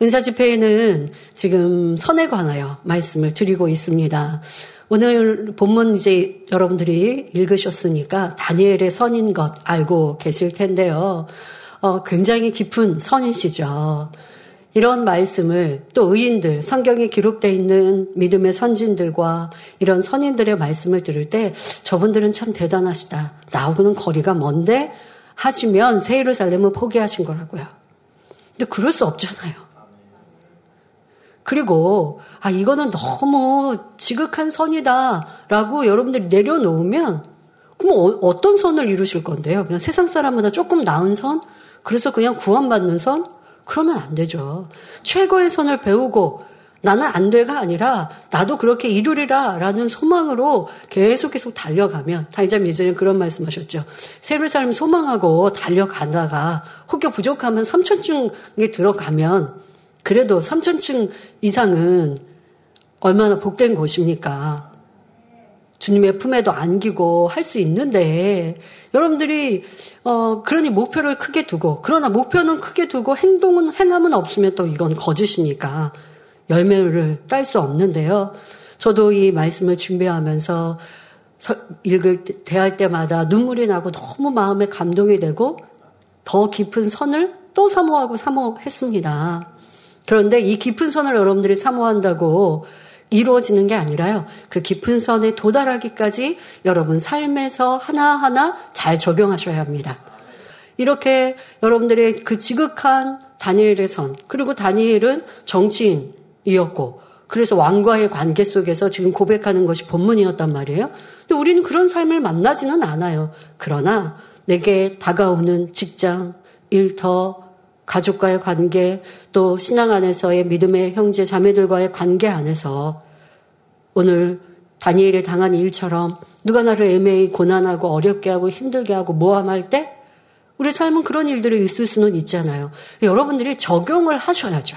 은사 집회에는 지금 선에 관하여 말씀을 드리고 있습니다. 오늘 본문 이제 여러분들이 읽으셨으니까 다니엘의 선인 것 알고 계실 텐데요. 어, 굉장히 깊은 선이시죠. 이런 말씀을 또 의인들, 성경에 기록되어 있는 믿음의 선진들과 이런 선인들의 말씀을 들을 때 저분들은 참 대단하시다. 나하고는 거리가 먼데 하시면 새 예루살렘을 포기하신 거라고요. 근데 그럴 수 없잖아요. 그리고 아 이거는 너무 지극한 선이다라고 여러분들이 내려놓으면 그럼 어, 떤 선을 이루실 건데요? 그냥 세상 사람보다 조금 나은 선? 그래서 그냥 구원받는 선? 그러면 안 되죠. 최고의 선을 배우고 나는 안 돼가 아니라 나도 그렇게 이루리라 라는 소망으로 계속 계속 달려가면 다이자 미전에 그런 말씀하셨죠. 새로 삶 소망하고 달려가다가 혹여 부족하면 삼천층에 들어가면 그래도 3천층 이상은 얼마나 복된 곳입니까? 주님의 품에도 안기고 할 수 있는데 여러분들이 어 그러니 목표를 크게 두고 그러나 목표는 크게 두고 행동은 행함은 없으면 또 이건 거짓이니까 열매를 딸 수 없는데요. 저도 이 말씀을 준비하면서 읽을 때, 대할 때마다 눈물이 나고 너무 마음에 감동이 되고 더 깊은 선을 또 사모하고 사모했습니다. 그런데 이 깊은 선을 여러분들이 사모한다고 이루어지는 게 아니라요. 그 깊은 선에 도달하기까지 여러분 삶에서 하나하나 잘 적용하셔야 합니다. 이렇게 여러분들의 그 지극한 다니엘의 선, 그리고 다니엘은 정치인이었고, 그래서 왕과의 관계 속에서 지금 고백하는 것이 본문이었단 말이에요. 근데 우리는 그런 삶을 만나지는 않아요. 그러나 내게 다가오는 직장, 일터, 가족과의 관계, 또 신앙 안에서의 믿음의 형제 자매들과의 관계 안에서 오늘 다니엘이 당한 일처럼 누가 나를 애매히 고난하고 어렵게 하고 힘들게 하고 모함할 때 우리 삶은 그런 일들이 있을 수는 있잖아요. 여러분들이 적용을 하셔야죠.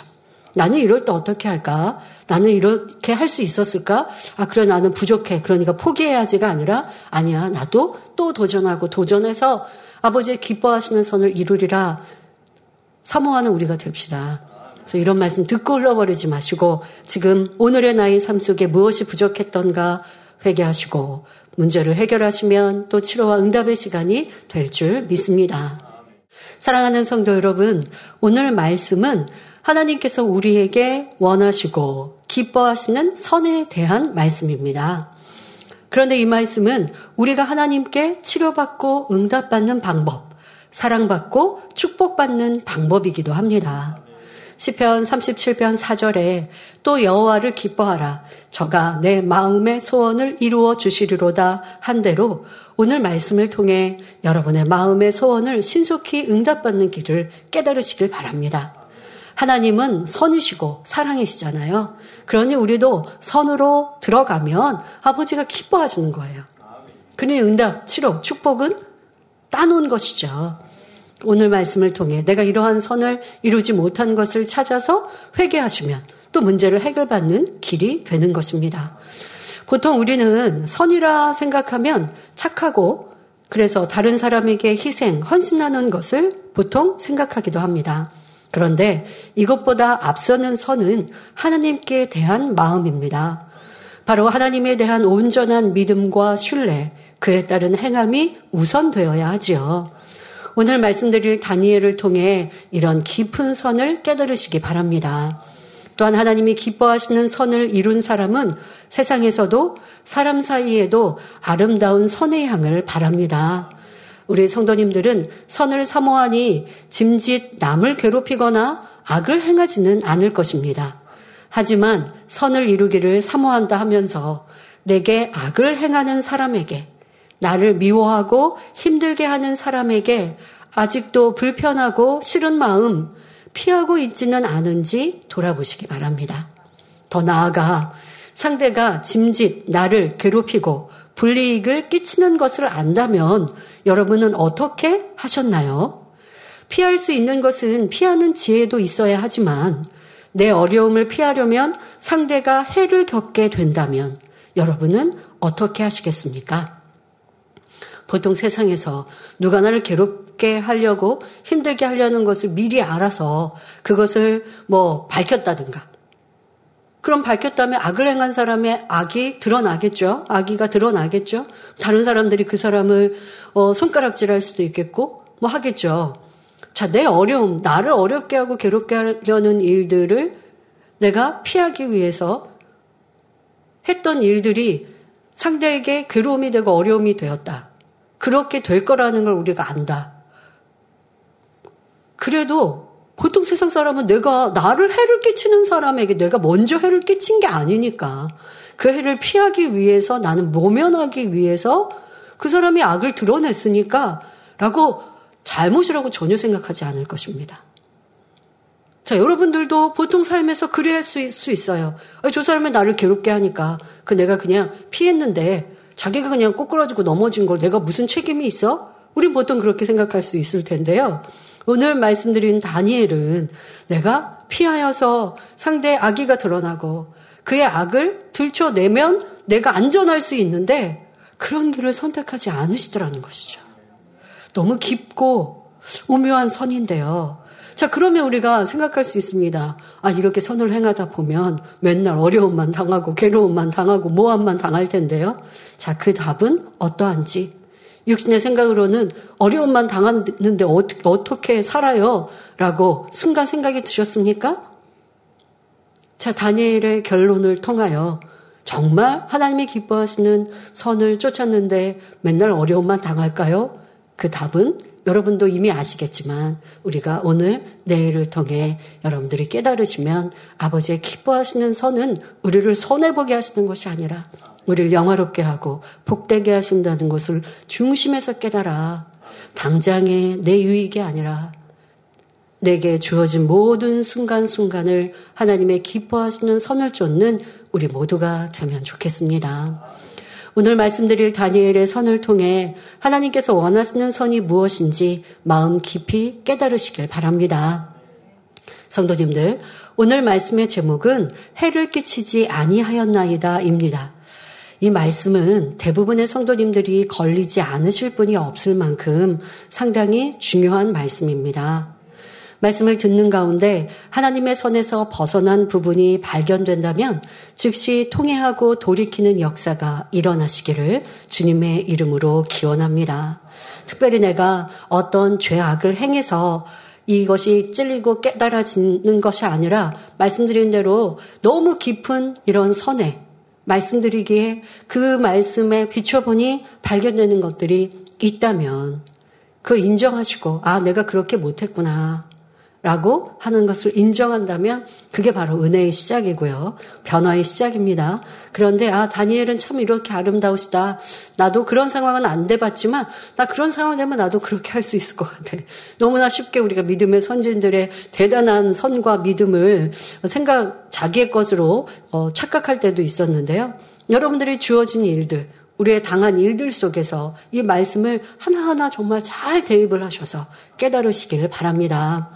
나는 이럴 때 어떻게 할까? 나는 이렇게 할 수 있었을까? 아, 그래, 나는 부족해. 그러니까 포기해야지가 아니라, 아니야, 나도 또 도전하고 도전해서 아버지의 기뻐하시는 선을 이루리라. 사모하는 우리가 됩시다. 그래서 이런 말씀 듣고 흘러버리지 마시고 지금 오늘의 나의 삶 속에 무엇이 부족했던가 회개하시고 문제를 해결하시면 또 치료와 응답의 시간이 될 줄 믿습니다. 사랑하는 성도 여러분, 오늘 말씀은 하나님께서 우리에게 원하시고 기뻐하시는 선에 대한 말씀입니다. 그런데 이 말씀은 우리가 하나님께 치료받고 응답받는 방법, 사랑받고 축복받는 방법이기도 합니다. 시편 37편 4절에 또 여호와를 기뻐하라 저가 내 마음의 소원을 이루어 주시리로다 한 대로 오늘 말씀을 통해 여러분의 마음의 소원을 신속히 응답받는 길을 깨달으시길 바랍니다. 하나님은 선이시고 사랑이시잖아요. 그러니 우리도 선으로 들어가면 아버지가 기뻐하시는 거예요. 그의 응답, 치료, 축복은 따놓은 것이죠. 오늘 말씀을 통해 내가 이러한 선을 이루지 못한 것을 찾아서 회개하시면 또 문제를 해결받는 길이 되는 것입니다. 보통 우리는 선이라 생각하면 착하고 그래서 다른 사람에게 희생, 헌신하는 것을 보통 생각하기도 합니다. 그런데 이것보다 앞서는 선은 하나님께 대한 마음입니다. 바로 하나님에 대한 온전한 믿음과 신뢰, 그에 따른 행함이 우선되어야 하지요. 오늘 말씀드릴 다니엘을 통해 이런 깊은 선을 깨달으시기 바랍니다. 또한 하나님이 기뻐하시는 선을 이룬 사람은 세상에서도 사람 사이에도 아름다운 선의 향을 바랍니다. 우리 성도님들은 선을 사모하니 짐짓 남을 괴롭히거나 악을 행하지는 않을 것입니다. 하지만 선을 이루기를 사모한다 하면서 내게 악을 행하는 사람에게 나를 미워하고 힘들게 하는 사람에게 아직도 불편하고 싫은 마음 피하고 있지는 않은지 돌아보시기 바랍니다. 더 나아가 상대가 짐짓 나를 괴롭히고 불이익을 끼치는 것을 안다면 여러분은 어떻게 하셨나요? 피할 수 있는 것은 피하는 지혜도 있어야 하지만 내 어려움을 피하려면 상대가 해를 겪게 된다면 여러분은 어떻게 하시겠습니까? 보통 세상에서 누가 나를 괴롭게 하려고 힘들게 하려는 것을 미리 알아서 그것을 뭐 밝혔다든가. 그럼 밝혔다면 악을 행한 사람의 악이 드러나겠죠. 악의가 드러나겠죠. 다른 사람들이 그 사람을 어, 손가락질할 수도 있겠고 뭐 하겠죠. 자, 내 어려움, 나를 어렵게 하고 괴롭게 하려는 일들을 내가 피하기 위해서 했던 일들이 상대에게 괴로움이 되고 어려움이 되었다. 그렇게 될 거라는 걸 우리가 안다. 그래도 보통 세상 사람은 내가 나를 해를 끼치는 사람에게 내가 먼저 해를 끼친 게 아니니까 그 해를 피하기 위해서 나는 모면하기 위해서 그 사람이 악을 드러냈으니까 라고 잘못이라고 전혀 생각하지 않을 것입니다. 자, 여러분들도 보통 삶에서 그래 할수 있어요. 저 사람이 나를 괴롭게 하니까 그 내가 그냥 피했는데 자기가 그냥 꼬꾸라지고 넘어진 걸 내가 무슨 책임이 있어? 우린 보통 그렇게 생각할 수 있을 텐데요. 오늘 말씀드린 다니엘은 내가 피하여서 상대의 악의가 드러나고 그의 악을 들춰내면 내가 안전할 수 있는데 그런 길을 선택하지 않으시더라는 것이죠. 너무 깊고 오묘한 선인데요. 자, 그러면 우리가 생각할 수 있습니다. 아, 이렇게 선을 행하다 보면 맨날 어려움만 당하고 괴로움만 당하고 모함만 당할 텐데요. 자, 그 답은 어떠한지. 육신의 생각으로는 어려움만 당했는데 어떻게, 어떻게 살아요? 라고 순간 생각이 드셨습니까? 자, 다니엘의 결론을 통하여 정말 하나님이 기뻐하시는 선을 쫓았는데 맨날 어려움만 당할까요? 그 답은 여러분도 이미 아시겠지만 우리가 오늘 내일을 통해 여러분들이 깨달으시면 아버지의 기뻐하시는 선은 우리를 손해보게 하시는 것이 아니라 우리를 영화롭게 하고 복되게 하신다는 것을 중심에서 깨달아 당장의 내 유익이 아니라 내게 주어진 모든 순간순간을 하나님의 기뻐하시는 선을 쫓는 우리 모두가 되면 좋겠습니다. 오늘 말씀드릴 다니엘의 선을 통해 하나님께서 원하시는 선이 무엇인지 마음 깊이 깨달으시길 바랍니다. 성도님들, 오늘 말씀의 제목은 해를 끼치지 아니하였나이다입니다. 이 말씀은 대부분의 성도님들이 걸리지 않으실 분이 없을 만큼 상당히 중요한 말씀입니다. 말씀을 듣는 가운데 하나님의 선에서 벗어난 부분이 발견된다면 즉시 통해하고 돌이키는 역사가 일어나시기를 주님의 이름으로 기원합니다. 특별히 내가 어떤 죄악을 행해서 이것이 찔리고 깨달아지는 것이 아니라 말씀드린 대로 너무 깊은 이런 선에 말씀드리기에 그 말씀에 비춰보니 발견되는 것들이 있다면 그 인정하시고 아 내가 그렇게 못했구나 라고 하는 것을 인정한다면 그게 바로 은혜의 시작이고요. 변화의 시작입니다. 그런데 아 다니엘은 참 이렇게 아름다우시다. 나도 그런 상황은 안 돼봤지만 나 그런 상황 되면 나도 그렇게 할 수 있을 것 같아. 너무나 쉽게 우리가 믿음의 선진들의 대단한 선과 믿음을 생각 자기의 것으로 어, 착각할 때도 있었는데요. 여러분들이 주어진 일들 우리의 당한 일들 속에서 이 말씀을 하나하나 정말 잘 대입을 하셔서 깨달으시기를 바랍니다.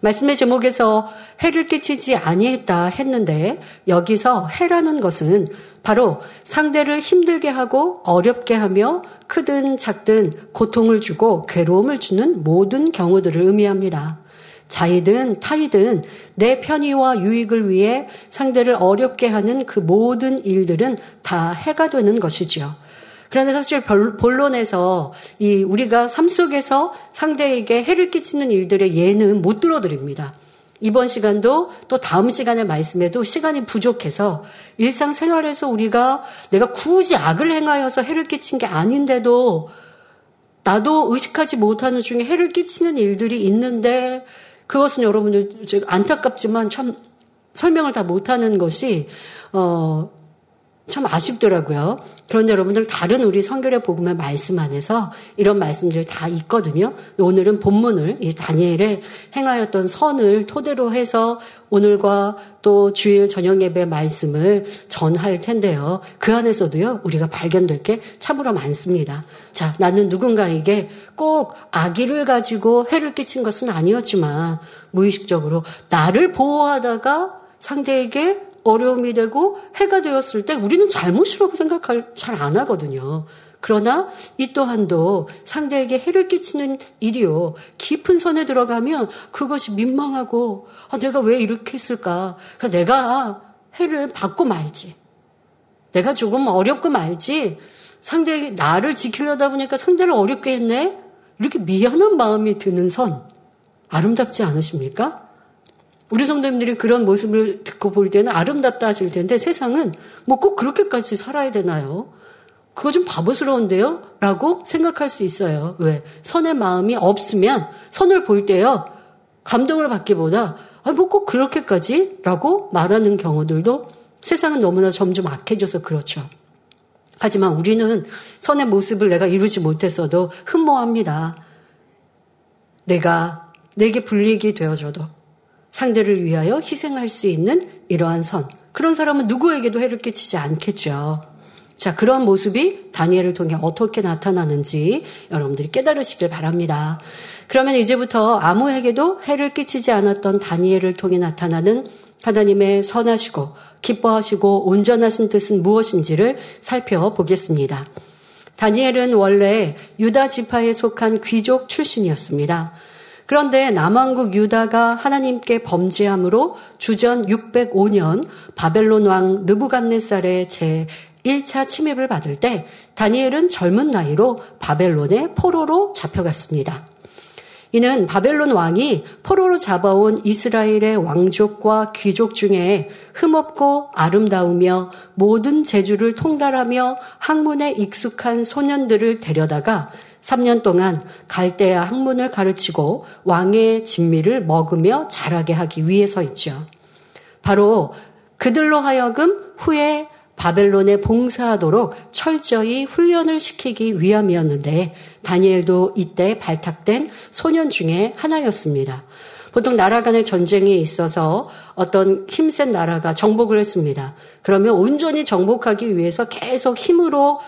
말씀의 제목에서 해를 끼치지 아니했다 했는데 여기서 해라는 것은 바로 상대를 힘들게 하고 어렵게 하며 크든 작든 고통을 주고 괴로움을 주는 모든 경우들을 의미합니다. 자이든 타이든 내 편의와 유익을 위해 상대를 어렵게 하는 그 모든 일들은 다 해가 되는 것이지요. 그런데 사실 본론에서 이 우리가 삶 속에서 상대에게 해를 끼치는 일들의 예는 못 들어드립니다. 이번 시간도 또 다음 시간의 말씀에도 시간이 부족해서 일상생활에서 우리가 내가 굳이 악을 행하여서 해를 끼친 게 아닌데도 나도 의식하지 못하는 중에 해를 끼치는 일들이 있는데 그것은 여러분들 안타깝지만 참 설명을 다 못하는 것이 어, 참 아쉽더라고요. 그런데 여러분들 다른 우리 성결의 복음의 말씀 안에서 이런 말씀들이 다 있거든요. 오늘은 본문을 이 다니엘의 행하였던 선을 토대로 해서 오늘과 또 주일 저녁 예배 말씀을 전할 텐데요. 그 안에서도요, 우리가 발견될 게 참으로 많습니다. 자, 나는 누군가에게 꼭 악의를 가지고 해를 끼친 것은 아니었지만 무의식적으로 나를 보호하다가 상대에게 어려움이 되고 해가 되었을 때 우리는 잘못이라고 생각할 잘 안 하거든요. 그러나 이 또한도 상대에게 해를 끼치는 일이요. 깊은 선에 들어가면 그것이 민망하고 아, 내가 왜 이렇게 했을까? 그러니까 내가 해를 받고 말지. 내가 조금 어렵고 말지. 상대 나를 지키려다 보니까 상대를 어렵게 했네. 이렇게 미안한 마음이 드는 선 아름답지 않으십니까? 우리 성도님들이 그런 모습을 듣고 볼 때는 아름답다 하실 텐데 세상은 뭐 꼭 그렇게까지 살아야 되나요? 그거 좀 바보스러운데요? 라고 생각할 수 있어요. 왜? 선의 마음이 없으면 선을 볼 때요. 감동을 받기보다 아, 뭐 꼭 그렇게까지? 라고 말하는 경우들도 세상은 너무나 점점 악해져서 그렇죠. 하지만 우리는 선의 모습을 내가 이루지 못했어도 흠모합니다. 내가 내게 불리익이 되어줘도 상대를 위하여 희생할 수 있는 이러한 선. 그런 사람은 누구에게도 해를 끼치지 않겠죠. 자, 그런 모습이 다니엘을 통해 어떻게 나타나는지 여러분들이 깨달으시길 바랍니다. 그러면 이제부터 아무에게도 해를 끼치지 않았던 다니엘을 통해 나타나는 하나님의 선하시고 기뻐하시고 온전하신 뜻은 무엇인지를 살펴보겠습니다. 다니엘은 원래 유다 지파에 속한 귀족 출신이었습니다. 그런데 남왕국 유다가 하나님께 범죄함으로 주전 605년 바벨론 왕 느부갓네살의 제 1차 침입을 받을 때 다니엘은 젊은 나이로 바벨론의 포로로 잡혀갔습니다. 이는 바벨론 왕이 포로로 잡아온 이스라엘의 왕족과 귀족 중에 흠없고 아름다우며 모든 재주를 통달하며 학문에 익숙한 소년들을 데려다가 3년 동안 갈대아 학문을 가르치고 왕의 진미를 먹으며 자라게 하기 위해서있죠. 바로 그들로 하여금 후에 바벨론에 봉사하도록 철저히 훈련을 시키기 위함이었는데 다니엘도 이때 발탁된 소년 중에 하나였습니다. 보통 나라 간의 전쟁에 있어서 어떤 힘센 나라가 정복을 했습니다. 그러면 온전히 정복하기 위해서 계속 힘으로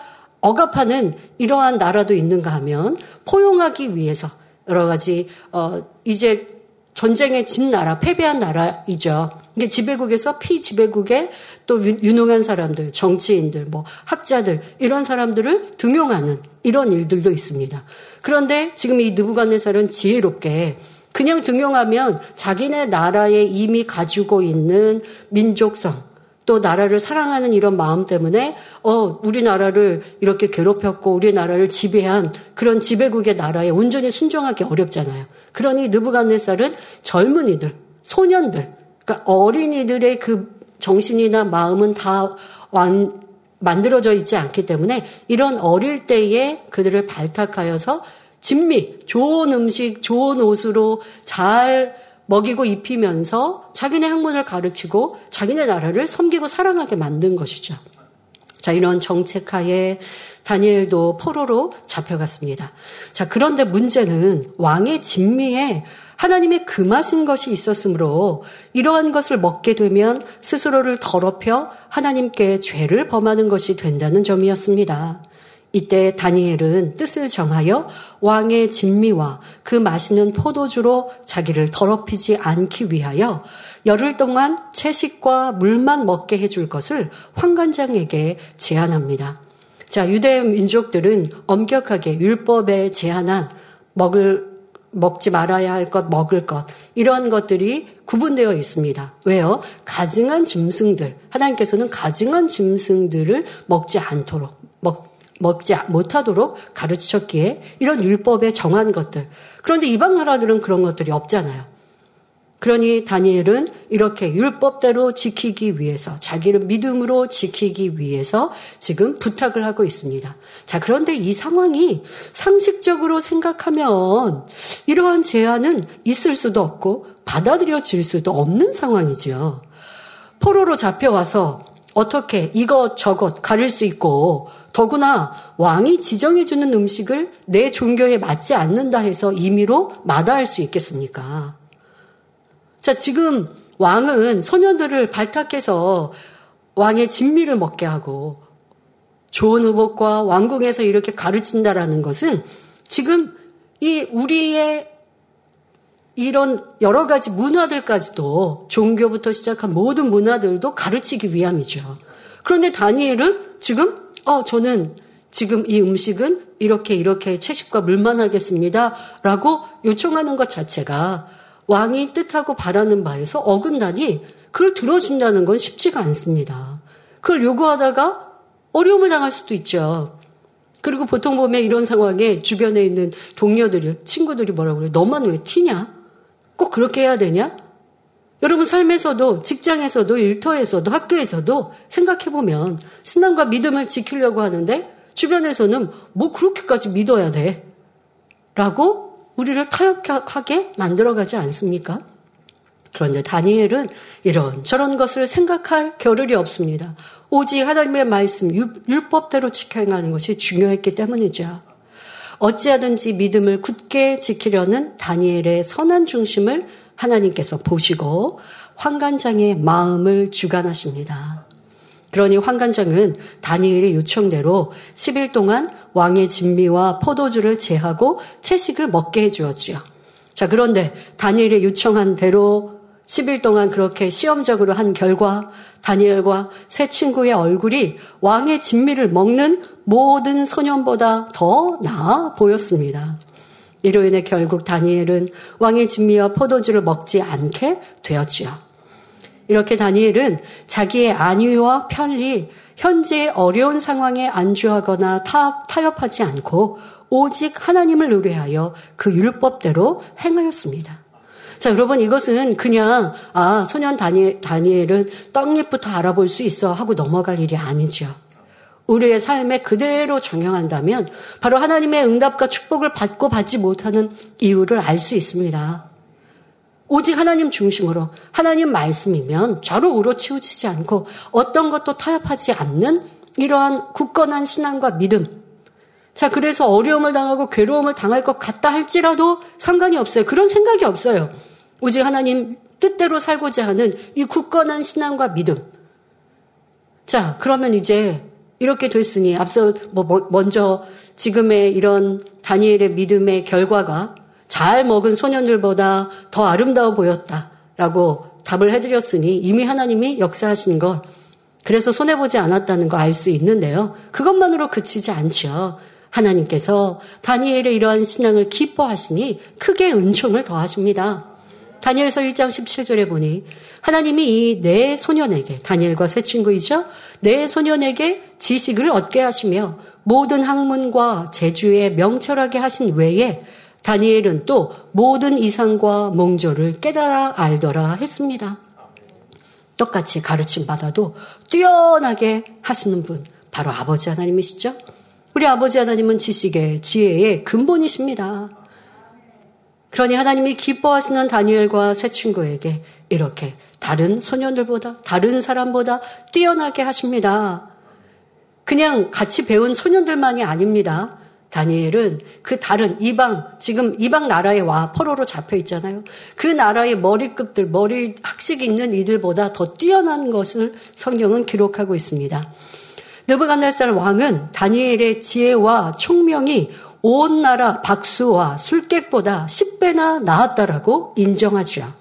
억압하는 이러한 나라도 있는가 하면 포용하기 위해서 여러 가지 어 이제 전쟁에 진 나라, 패배한 나라이죠. 이게 지배국에서 피지배국의 또 유능한 사람들, 정치인들, 뭐 학자들 이런 사람들을 등용하는 이런 일들도 있습니다. 그런데 지금 이 느부갓네살은 지혜롭게 그냥 등용하면 자기네 나라에 이미 가지고 있는 민족성, 또 나라를 사랑하는 이런 마음 때문에 어 우리나라를 이렇게 괴롭혔고 우리나라를 지배한 그런 지배국의 나라에 온전히 순종하기 어렵잖아요. 그러니 느부갓네살은 젊은이들, 소년들, 그러니까 어린이들의 그 정신이나 마음은 다 완, 만들어져 있지 않기 때문에 이런 어릴 때에 그들을 발탁하여서 진미, 좋은 음식, 좋은 옷으로 잘 먹이고 입히면서 자기네 학문을 가르치고 자기네 나라를 섬기고 사랑하게 만든 것이죠. 자, 이런 정책 하에 다니엘도 포로로 잡혀갔습니다. 자, 그런데 문제는 왕의 진미에 하나님의 금하신 것이 있었으므로 이러한 것을 먹게 되면 스스로를 더럽혀 하나님께 죄를 범하는 것이 된다는 점이었습니다. 이때 다니엘은 뜻을 정하여 왕의 진미와 그 마시는 포도주로 자기를 더럽히지 않기 위하여 열흘 동안 채식과 물만 먹게 해줄 것을 황관장에게 제안합니다. 자, 유대 민족들은 엄격하게 율법에 제한한 먹을 먹지 말아야 할 것, 먹을 것, 이런 것들이 구분되어 있습니다. 왜요? 가증한 짐승들, 하나님께서는 가증한 짐승들을 먹지 않도록, 먹, 먹지 못하도록 가르치셨기에 이런 율법에 정한 것들. 그런데 이방 나라들은 그런 것들이 없잖아요. 그러니 다니엘은 이렇게 율법대로 지키기 위해서 자기를 믿음으로 지키기 위해서 지금 부탁을 하고 있습니다. 자, 그런데 이 상황이 상식적으로 생각하면 이러한 제안은 있을 수도 없고 받아들여질 수도 없는 상황이죠. 포로로 잡혀와서 어떻게 이것 저것 가릴 수 있고 더구나 왕이 지정해주는 음식을 내 종교에 맞지 않는다 해서 임의로 마다할 수 있겠습니까? 자, 지금 왕은 소년들을 발탁해서 왕의 진미를 먹게 하고 좋은 의복과 왕궁에서 이렇게 가르친다라는 것은 지금 이 우리의 이런 여러 가지 문화들까지도 종교부터 시작한 모든 문화들도 가르치기 위함이죠. 그런데 다니엘은 지금 어 저는 지금 이 음식은 이렇게 이렇게 채식과 물만 하겠습니다. 라고 요청하는 것 자체가 왕이 뜻하고 바라는 바에서 어긋나니 그걸 들어준다는 건 쉽지가 않습니다. 그걸 요구하다가 어려움을 당할 수도 있죠. 그리고 보통 보면 이런 상황에 주변에 있는 동료들이, 친구들이 뭐라고 그래요? 너만 왜 튀냐? 꼭 그렇게 해야 되냐? 여러분 삶에서도 직장에서도 일터에서도 학교에서도 생각해보면 신앙과 믿음을 지키려고 하는데 주변에서는 뭐 그렇게까지 믿어야 돼? 라고 우리를 타협하게 만들어가지 않습니까? 그런데 다니엘은 이런 저런 것을 생각할 겨를이 없습니다. 오직 하나님의 말씀, 율법대로 지켜 행하는 것이 중요했기 때문이죠. 어찌하든지 믿음을 굳게 지키려는 다니엘의 선한 중심을 하나님께서 보시고 환관장의 마음을 주관하십니다. 그러니 환관장은 다니엘의 요청대로 10일 동안 왕의 진미와 포도주를 제하고 채식을 먹게 해주었지요. 자, 그런데 다니엘의 요청한 대로 10일 동안 그렇게 시험적으로 한 결과 다니엘과 새 친구의 얼굴이 왕의 진미를 먹는 모든 소년보다 더 나아 보였습니다. 이로 인해 결국 다니엘은 왕의 진미와 포도주를 먹지 않게 되었지요. 이렇게 다니엘은 자기의 안위와 편리, 현재의 어려운 상황에 안주하거나 타, 타협하지 않고 오직 하나님을 의뢰하여 그 율법대로 행하였습니다. 자, 여러분 이것은 그냥 아 소년 다니, 다니엘은 떡잎부터 알아볼 수 있어 하고 넘어갈 일이 아니죠. 우리의 삶에 그대로 적용한다면 바로 하나님의 응답과 축복을 받고 받지 못하는 이유를 알 수 있습니다. 오직 하나님 중심으로 하나님 말씀이면 좌로 우로 치우치지 않고 어떤 것도 타협하지 않는 이러한 굳건한 신앙과 믿음. 자, 그래서 어려움을 당하고 괴로움을 당할 것 같다 할지라도 상관이 없어요. 그런 생각이 없어요. 오직 하나님 뜻대로 살고자 하는 이 굳건한 신앙과 믿음. 자, 그러면 이제 이렇게 됐으니 앞서 뭐 먼저 지금의 이런 다니엘의 믿음의 결과가 잘 먹은 소년들보다 더 아름다워 보였다라고 답을 해드렸으니 이미 하나님이 역사하신 것 그래서 손해보지 않았다는 거 알 수 있는데요. 그것만으로 그치지 않죠. 하나님께서 다니엘의 이러한 신앙을 기뻐하시니 크게 은총을 더하십니다. 다니엘서 1장 17절에 보니 하나님이 이 네 소년에게 다니엘과 새 친구이죠. 네 소년에게 지식을 얻게 하시며 모든 학문과 재주에 명철하게 하신 외에 다니엘은 또 모든 이상과 몽조를 깨달아 알더라 했습니다. 똑같이 가르침 받아도 뛰어나게 하시는 분 바로 아버지 하나님이시죠. 우리 아버지 하나님은 지식의 지혜의 근본이십니다. 그러니 하나님이 기뻐하시는 다니엘과 새 친구에게 이렇게 다른 소년들보다 다른 사람보다 뛰어나게 하십니다. 그냥 같이 배운 소년들만이 아닙니다. 다니엘은 그 다른 이방, 지금 이방 나라에 와 포로로 잡혀 있잖아요. 그 나라의 머리급들, 머리 학식 있는 이들보다 더 뛰어난 것을 성경은 기록하고 있습니다. 느부갓네살 왕은 다니엘의 지혜와 총명이 온 나라 박수와 술객보다 10배나 나았다라고 인정하죠.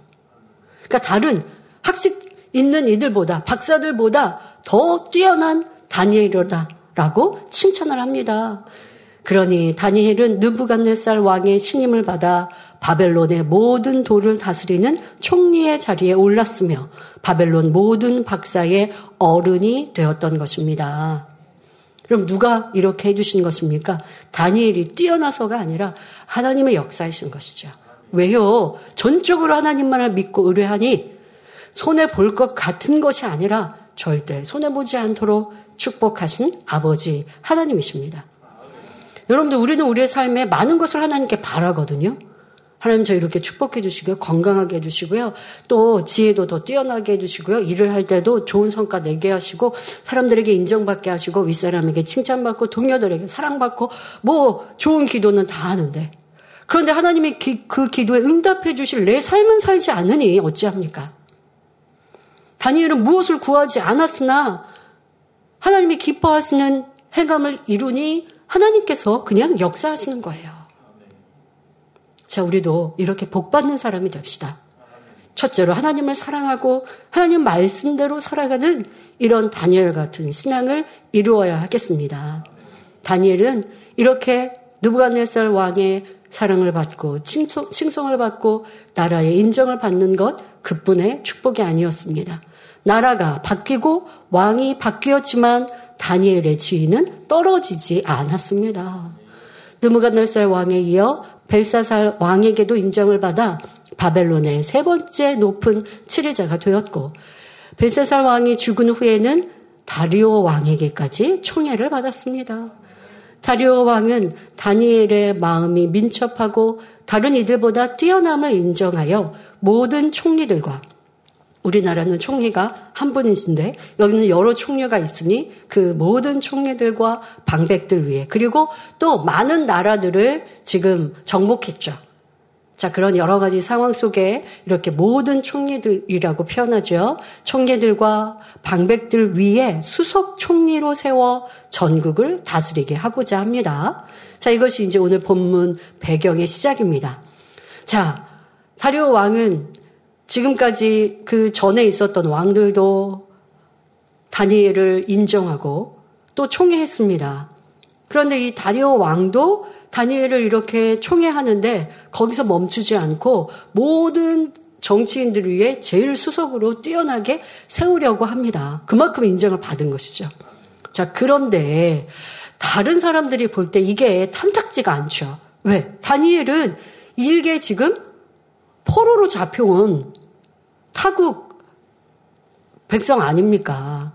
그러니까 다른 학식 있는 이들보다 박사들보다 더 뛰어난 다니엘이라고 칭찬을 합니다. 그러니 다니엘은 느부갓네살 왕의 신임을 받아 바벨론의 모든 도를 다스리는 총리의 자리에 올랐으며 바벨론 모든 박사의 어른이 되었던 것입니다. 그럼 누가 이렇게 해주신 것입니까? 다니엘이 뛰어나서가 아니라 하나님의 역사이신 것이죠. 왜요? 전적으로 하나님만을 믿고 의뢰하니 손해 볼 것 같은 것이 아니라 절대 손해 보지 않도록 축복하신 아버지 하나님이십니다. 여러분들 우리는 우리의 삶에 많은 것을 하나님께 바라거든요. 하나님 저 이렇게 축복해 주시고요. 건강하게 해주시고요. 또 지혜도 더 뛰어나게 해주시고요. 일을 할 때도 좋은 성과 내게 하시고 사람들에게 인정받게 하시고 윗사람에게 칭찬받고 동료들에게 사랑받고 뭐 좋은 기도는 다 하는데 그런데 하나님이 기, 그 기도에 응답해 주실 내 삶은 살지 않으니 어찌합니까? 다니엘은 무엇을 구하지 않았으나 하나님이 기뻐하시는 행함을 이루니 하나님께서 그냥 역사하시는 거예요. 자, 우리도 이렇게 복받는 사람이 됩시다. 첫째로 하나님을 사랑하고 하나님 말씀대로 살아가는 이런 다니엘 같은 신앙을 이루어야 하겠습니다. 다니엘은 이렇게 느부갓네살 왕의 사랑을 받고 칭송, 칭송을 받고 나라의 인정을 받는 것 그뿐의 축복이 아니었습니다. 나라가 바뀌고 왕이 바뀌었지만 다니엘의 지위는 떨어지지 않았습니다. 느무갓날살 왕에 이어 벨사살 왕에게도 인정을 받아 바벨론의 세 번째 높은 치리자가 되었고 벨사살 왕이 죽은 후에는 다리오 왕에게까지 총애를 받았습니다. 다리오 왕은 다니엘의 마음이 민첩하고 다른 이들보다 뛰어남을 인정하여 모든 총리들과 우리나라는 총리가 한 분이신데 여기는 여러 총리가 있으니 그 모든 총리들과 방백들 위해 그리고 또 많은 나라들을 지금 정복했죠. 자, 그런 여러 가지 상황 속에 이렇게 모든 총리들이라고 표현하죠. 총리들과 방백들 위에 수석 총리로 세워 전국을 다스리게 하고자 합니다. 자, 이것이 이제 오늘 본문 배경의 시작입니다. 자, 다리오 왕은 지금까지 그 전에 있었던 왕들도 다니엘을 인정하고 또 총애했습니다. 그런데 이 다리오 왕도 다니엘을 이렇게 총애하는데 거기서 멈추지 않고 모든 정치인들을 위해 제일 수석으로 뛰어나게 세우려고 합니다. 그만큼 인정을 받은 것이죠. 자, 그런데 다른 사람들이 볼 때 이게 탐탁지가 않죠. 왜? 다니엘은 일개 지금 포로로 잡혀온 타국 백성 아닙니까?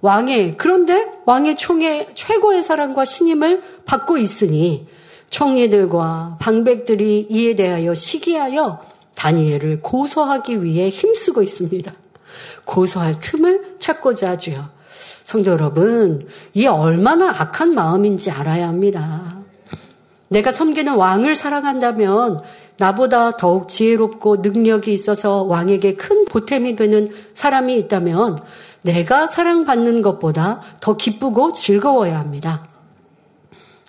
왕의 그런데 왕의 총의 최고의 사랑과 신임을 받고 있으니 총리들과 방백들이 이에 대하여 시기하여 다니엘을 고소하기 위해 힘쓰고 있습니다. 고소할 틈을 찾고자 하지요. 성도 여러분, 이게 얼마나 악한 마음인지 알아야 합니다. 내가 섬기는 왕을 사랑한다면 나보다 더욱 지혜롭고 능력이 있어서 왕에게 큰 보탬이 되는 사람이 있다면 내가 사랑받는 것보다 더 기쁘고 즐거워야 합니다.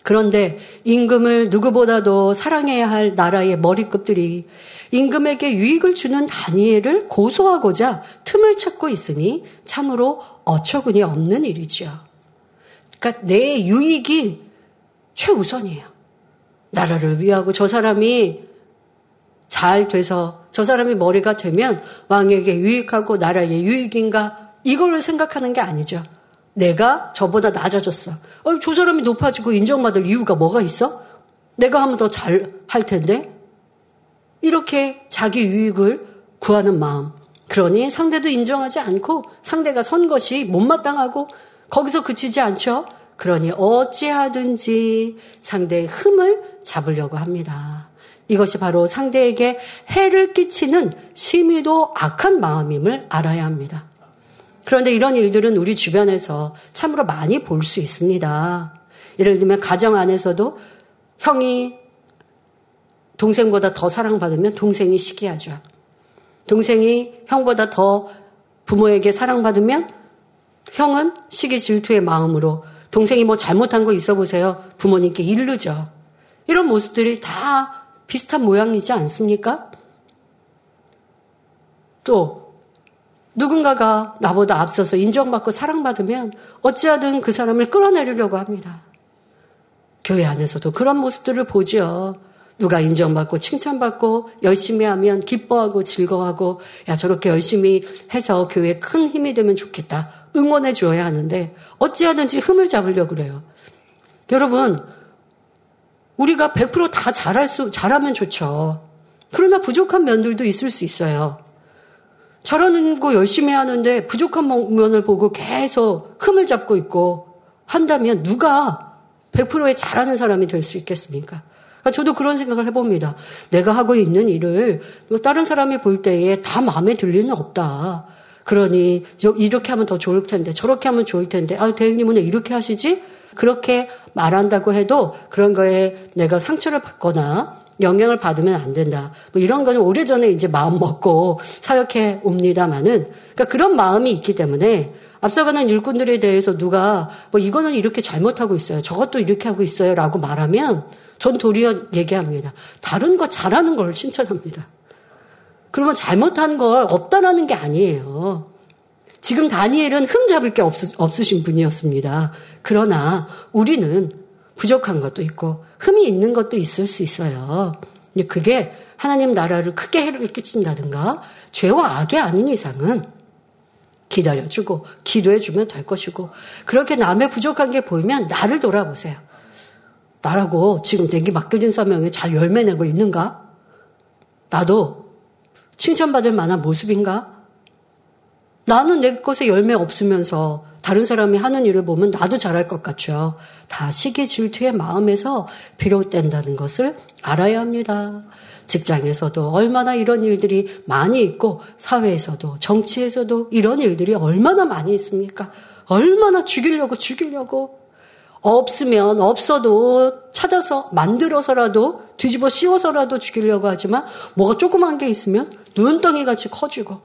그런데 임금을 누구보다도 사랑해야 할 나라의 머리급들이 임금에게 유익을 주는 다니엘을 고소하고자 틈을 찾고 있으니 참으로 어처구니 없는 일이죠. 그러니까 내 유익이 최우선이에요. 나라를 위하고 저 사람이 잘 돼서 저 사람이 머리가 되면 왕에게 유익하고 나라의 유익인가 이걸 생각하는 게 아니죠. 내가 저보다 낮아졌어. 어, 저 사람이 높아지고 인정받을 이유가 뭐가 있어? 내가 하면 더 잘 할 텐데? 이렇게 자기 유익을 구하는 마음. 그러니 상대도 인정하지 않고 상대가 선 것이 못마땅하고 거기서 그치지 않죠? 그러니 어찌하든지 상대의 흠을 잡으려고 합니다. 이것이 바로 상대에게 해를 끼치는 심히도 악한 마음임을 알아야 합니다. 그런데 이런 일들은 우리 주변에서 참으로 많이 볼 수 있습니다. 예를 들면 가정 안에서도 형이 동생보다 더 사랑받으면 동생이 시기하죠. 동생이 형보다 더 부모에게 사랑받으면 형은 시기 질투의 마음으로 동생이 뭐 잘못한 거 있어 보세요. 부모님께 이르죠. 이런 모습들이 다 비슷한 모양이지 않습니까? 또 누군가가 나보다 앞서서 인정받고 사랑받으면 어찌하든 그 사람을 끌어내리려고 합니다. 교회 안에서도 그런 모습들을 보죠. 누가 인정받고 칭찬받고 열심히 하면 기뻐하고 즐거워하고 야 저렇게 열심히 해서 교회에 큰 힘이 되면 좋겠다. 응원해 줘야 하는데 어찌하든지 흠을 잡으려고 그래요. 여러분 우리가 100%다 잘할 수 잘하면 좋죠. 그러나 부족한 면들도 있을 수 있어요. 잘하는 거 열심히 하는데 부족한 면을 보고 계속 흠을 잡고 있고 한다면 누가 100%의 잘하는 사람이 될 수 있겠습니까? 그러니까 저도 그런 생각을 해봅니다. 내가 하고 있는 일을 다른 사람이 볼 때에 다 마음에 들 리는 없다. 그러니 이렇게 하면 더 좋을 텐데 저렇게 하면 좋을 텐데 아 대행님은 이렇게 하시지? 그렇게 말한다고 해도 그런 거에 내가 상처를 받거나 영향을 받으면 안 된다. 뭐 이런 거는 오래전에 이제 마음 먹고 사역해 옵니다마는 그러니까 그런 마음이 있기 때문에 앞서가는 일꾼들에 대해서 누가 뭐 이거는 이렇게 잘못하고 있어요. 저것도 이렇게 하고 있어요라고 말하면 전 도리어 얘기합니다. 다른 거 잘하는 걸 칭찬합니다. 그러면 잘못한 걸 없다라는 게 아니에요. 지금 다니엘은 흠 잡을 게 없, 없으신 분이었습니다. 그러나 우리는 부족한 것도 있고 흠이 있는 것도 있을 수 있어요. 그게 하나님 나라를 크게 해를 끼친다든가 죄와 악이 아닌 이상은 기다려주고 기도해주면 될 것이고 그렇게 남의 부족한 게 보이면 나를 돌아보세요. 나라고 지금 내게 맡겨진 사명에 잘 열매 내고 있는가? 나도 칭찬받을 만한 모습인가? 나는 내 것에 열매 없으면서 다른 사람이 하는 일을 보면 나도 잘할 것 같죠. 다 시기 질투의 마음에서 비롯된다는 것을 알아야 합니다. 직장에서도 얼마나 이런 일들이 많이 있고 사회에서도 정치에서도 이런 일들이 얼마나 많이 있습니까? 얼마나 죽이려고 죽이려고 없으면 없어도 찾아서 만들어서라도 뒤집어 씌워서라도 죽이려고 하지만 뭐가 조그만 게 있으면 눈덩이 같이 커지고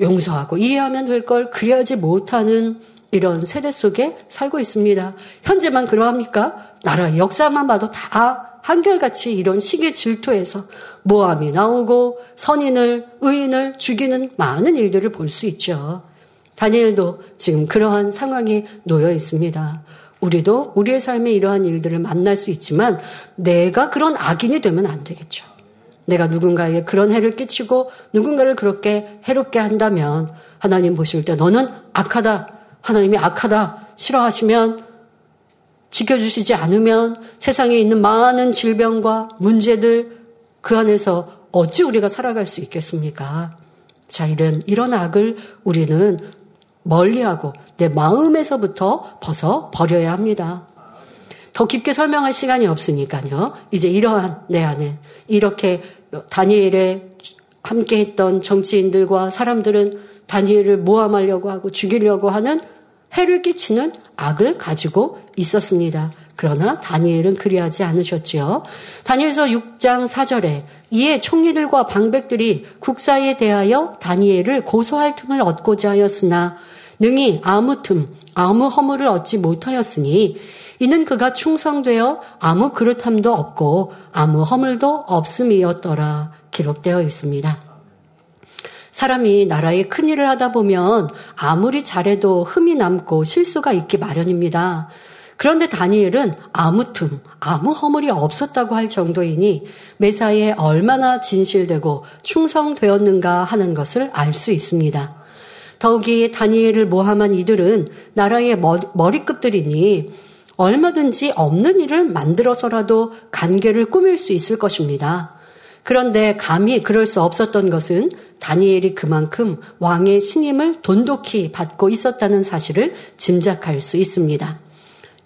용서하고 이해하면 될 걸 그래야지 못하는 이런 세대 속에 살고 있습니다. 현재만 그러합니까? 나라 역사만 봐도 다 한결같이 이런 시기 질투에서 모함이 나오고 선인을 의인을 죽이는 많은 일들을 볼 수 있죠. 다니엘도 지금 그러한 상황에 놓여 있습니다. 우리도 우리의 삶에 이러한 일들을 만날 수 있지만 내가 그런 악인이 되면 안 되겠죠. 내가 누군가에게 그런 해를 끼치고 누군가를 그렇게 해롭게 한다면 하나님 보실 때 너는 악하다. 하나님이 악하다. 싫어하시면 지켜주시지 않으면 세상에 있는 많은 질병과 문제들 그 안에서 어찌 우리가 살아갈 수 있겠습니까? 자, 이런, 이런 악을 우리는 멀리하고 내 마음에서부터 벗어 버려야 합니다. 더 깊게 설명할 시간이 없으니까요. 이제 이러한 내 안에 이렇게 다니엘에 함께 했던 정치인들과 사람들은 다니엘을 모함하려고 하고 죽이려고 하는 해를 끼치는 악을 가지고 있었습니다. 그러나 다니엘은 그리하지 않으셨지요. 다니엘서 6장 4절에 이에 총리들과 방백들이 국사에 대하여 다니엘을 고소할 틈을 얻고자 하였으나 능히 아무 틈, 아무 허물을 얻지 못하였으니 이는 그가 충성되어 아무 그릇함도 없고 아무 허물도 없음이었더라 기록되어 있습니다. 사람이 나라에 큰 일을 하다 보면 아무리 잘해도 흠이 남고 실수가 있기 마련입니다. 그런데 다니엘은 아무 틈, 아무 허물이 없었다고 할 정도이니 매사에 얼마나 진실되고 충성되었는가 하는 것을 알 수 있습니다. 더욱이 다니엘을 모함한 이들은 나라의 머리급들이니 얼마든지 없는 일을 만들어서라도 관계를 꾸밀 수 있을 것입니다. 그런데 감히 그럴 수 없었던 것은 다니엘이 그만큼 왕의 신임을 돈독히 받고 있었다는 사실을 짐작할 수 있습니다.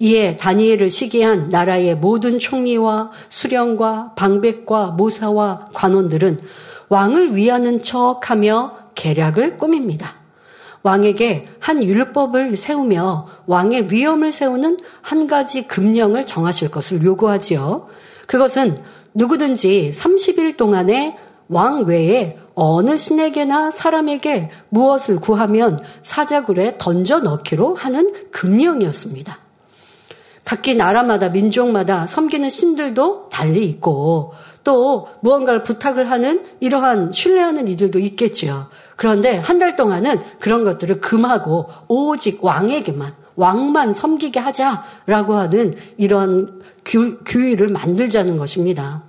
이에 다니엘을 시기한 나라의 모든 총리와 수령과 방백과 모사와 관원들은 왕을 위하는 척하며 계략을 꾸밉니다. 왕에게 한 율법을 세우며 왕의 위엄을 세우는 한 가지 금령을 정하실 것을 요구하지요. 그것은 누구든지 30일 동안에 왕 외에 어느 신에게나 사람에게 무엇을 구하면 사자굴에 던져 넣기로 하는 금령이었습니다. 각기 나라마다 민족마다 섬기는 신들도 달리 있고 또 무언가를 부탁을 하는 이러한 신뢰하는 이들도 있겠지요. 그런데 한 달 동안은 그런 것들을 금하고 오직 왕에게만 왕만 섬기게 하자라고 하는 이런 규, 규율을 만들자는 것입니다.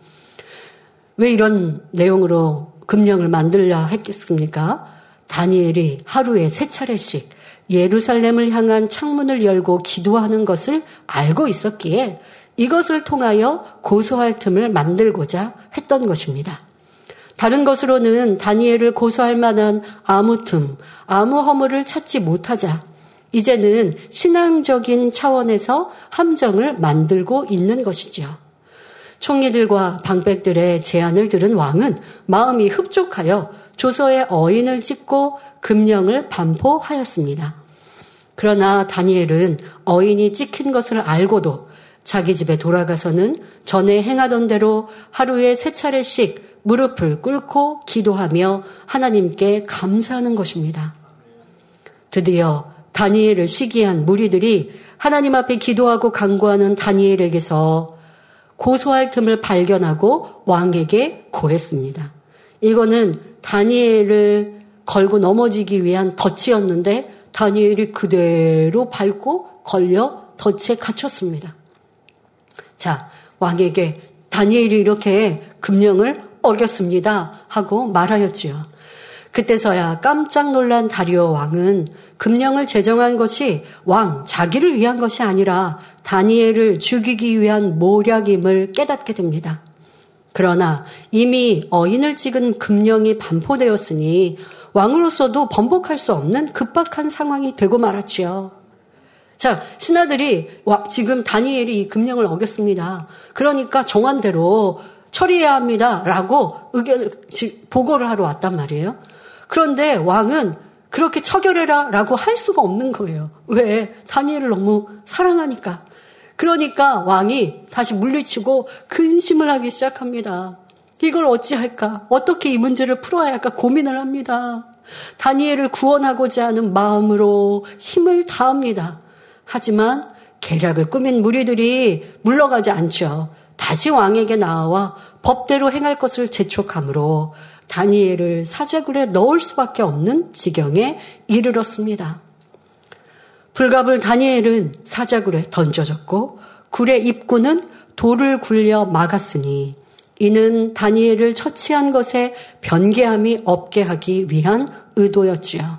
왜 이런 내용으로 금령을 만들려 했겠습니까? 다니엘이 하루에 세 차례씩 예루살렘을 향한 창문을 열고 기도하는 것을 알고 있었기에 이것을 통하여 고소할 틈을 만들고자 했던 것입니다. 다른 것으로는 다니엘을 고소할 만한 아무 틈, 아무 허물을 찾지 못하자 이제는 신앙적인 차원에서 함정을 만들고 있는 것이죠. 총리들과 방백들의 제안을 들은 왕은 마음이 흡족하여 조서에 어인을 찍고 금령을 반포하였습니다. 그러나 다니엘은 어인이 찍힌 것을 알고도 자기 집에 돌아가서는 전에 행하던 대로 하루에 세 차례씩 무릎을 꿇고 기도하며 하나님께 감사하는 것입니다. 드디어 다니엘을 시기한 무리들이 하나님 앞에 기도하고 간구하는 다니엘에게서 고소할 틈을 발견하고 왕에게 고했습니다. 이거는 다니엘을 걸고 넘어지기 위한 덫이었는데 다니엘이 그대로 밟고 걸려 덫에 갇혔습니다. 자, 왕에게 다니엘이 이렇게 금령을 어겼습니다. 하고 말하였지요. 그때서야 깜짝 놀란 다리오 왕은 금령을 제정한 것이 왕 자기를 위한 것이 아니라 다니엘을 죽이기 위한 모략임을 깨닫게 됩니다. 그러나 이미 어인을 찍은 금령이 반포되었으니 왕으로서도 번복할 수 없는 급박한 상황이 되고 말았지요. 자, 신하들이 지금 다니엘이 이 금령을 어겼습니다. 그러니까 정한대로 처리해야 합니다. 라고 의견을, 보고를 하러 왔단 말이에요. 그런데 왕은 그렇게 처결해라 라고 할 수가 없는 거예요. 왜? 다니엘을 너무 사랑하니까. 그러니까 왕이 다시 물리치고 근심을 하기 시작합니다. 이걸 어찌할까? 어떻게 이 문제를 풀어야 할까 고민을 합니다. 다니엘을 구원하고자 하는 마음으로 힘을 다합니다. 하지만 계략을 꾸민 무리들이 물러가지 않죠. 다시 왕에게 나와 법대로 행할 것을 재촉하므로 다니엘을 사제굴에 넣을 수밖에 없는 지경에 이르렀습니다. 불갑을 다니엘은 사자굴에 던져졌고 굴의 입구는 돌을 굴려 막았으니 이는 다니엘을 처치한 것에 변개함이 없게 하기 위한 의도였지요.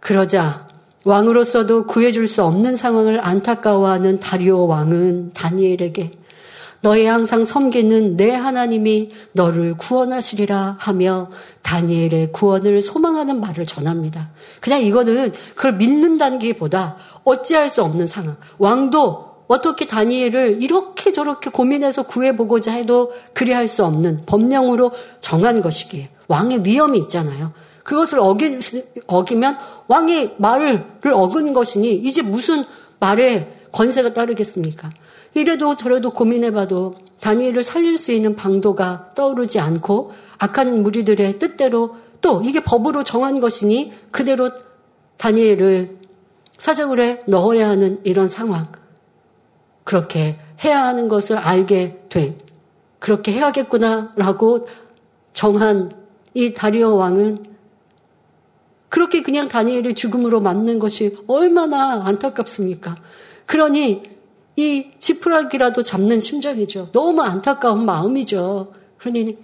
그러자 왕으로서도 구해줄 수 없는 상황을 안타까워하는 다리오 왕은 다니엘에게 너의 항상 섬기는 내 하나님이 너를 구원하시리라 하며 다니엘의 구원을 소망하는 말을 전합니다. 그냥 이거는 그걸 믿는다는 게 보다 어찌할 수 없는 상황. 왕도 어떻게 다니엘을 이렇게 저렇게 고민해서 구해보고자 해도 그리할 수 없는 법령으로 정한 것이기에 왕의 위험이 있잖아요. 그것을 어기, 어기면 왕의 말을 어긴 것이니 이제 무슨 말에 권세가 따르겠습니까? 이래도 저래도 고민해봐도 다니엘을 살릴 수 있는 방도가 떠오르지 않고 악한 무리들의 뜻대로 또 이게 법으로 정한 것이니 그대로 다니엘을 사정을해 넣어야 하는 이런 상황. 그렇게 해야 하는 것을 알게 돼. 그렇게 해야겠구나라고 정한 이 다리오 왕은 그렇게 그냥 다니엘의 죽음으로 맞는 것이 얼마나 안타깝습니까? 그러니 이 지푸라기라도 잡는 심정이죠. 너무 안타까운 마음이죠. 그러니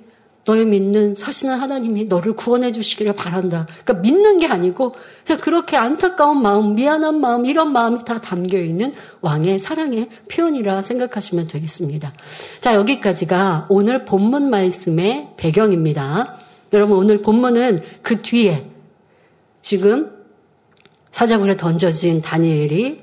너의 믿는 사시는 하나님이 너를 구원해 주시기를 바란다. 그러니까 믿는 게 아니고 그냥 그렇게 안타까운 마음, 미안한 마음, 이런 마음이 다 담겨 있는 왕의 사랑의 표현이라 생각하시면 되겠습니다. 자, 여기까지가 오늘 본문 말씀의 배경입니다. 여러분, 오늘 본문은 그 뒤에 지금 사자굴에 던져진 다니엘이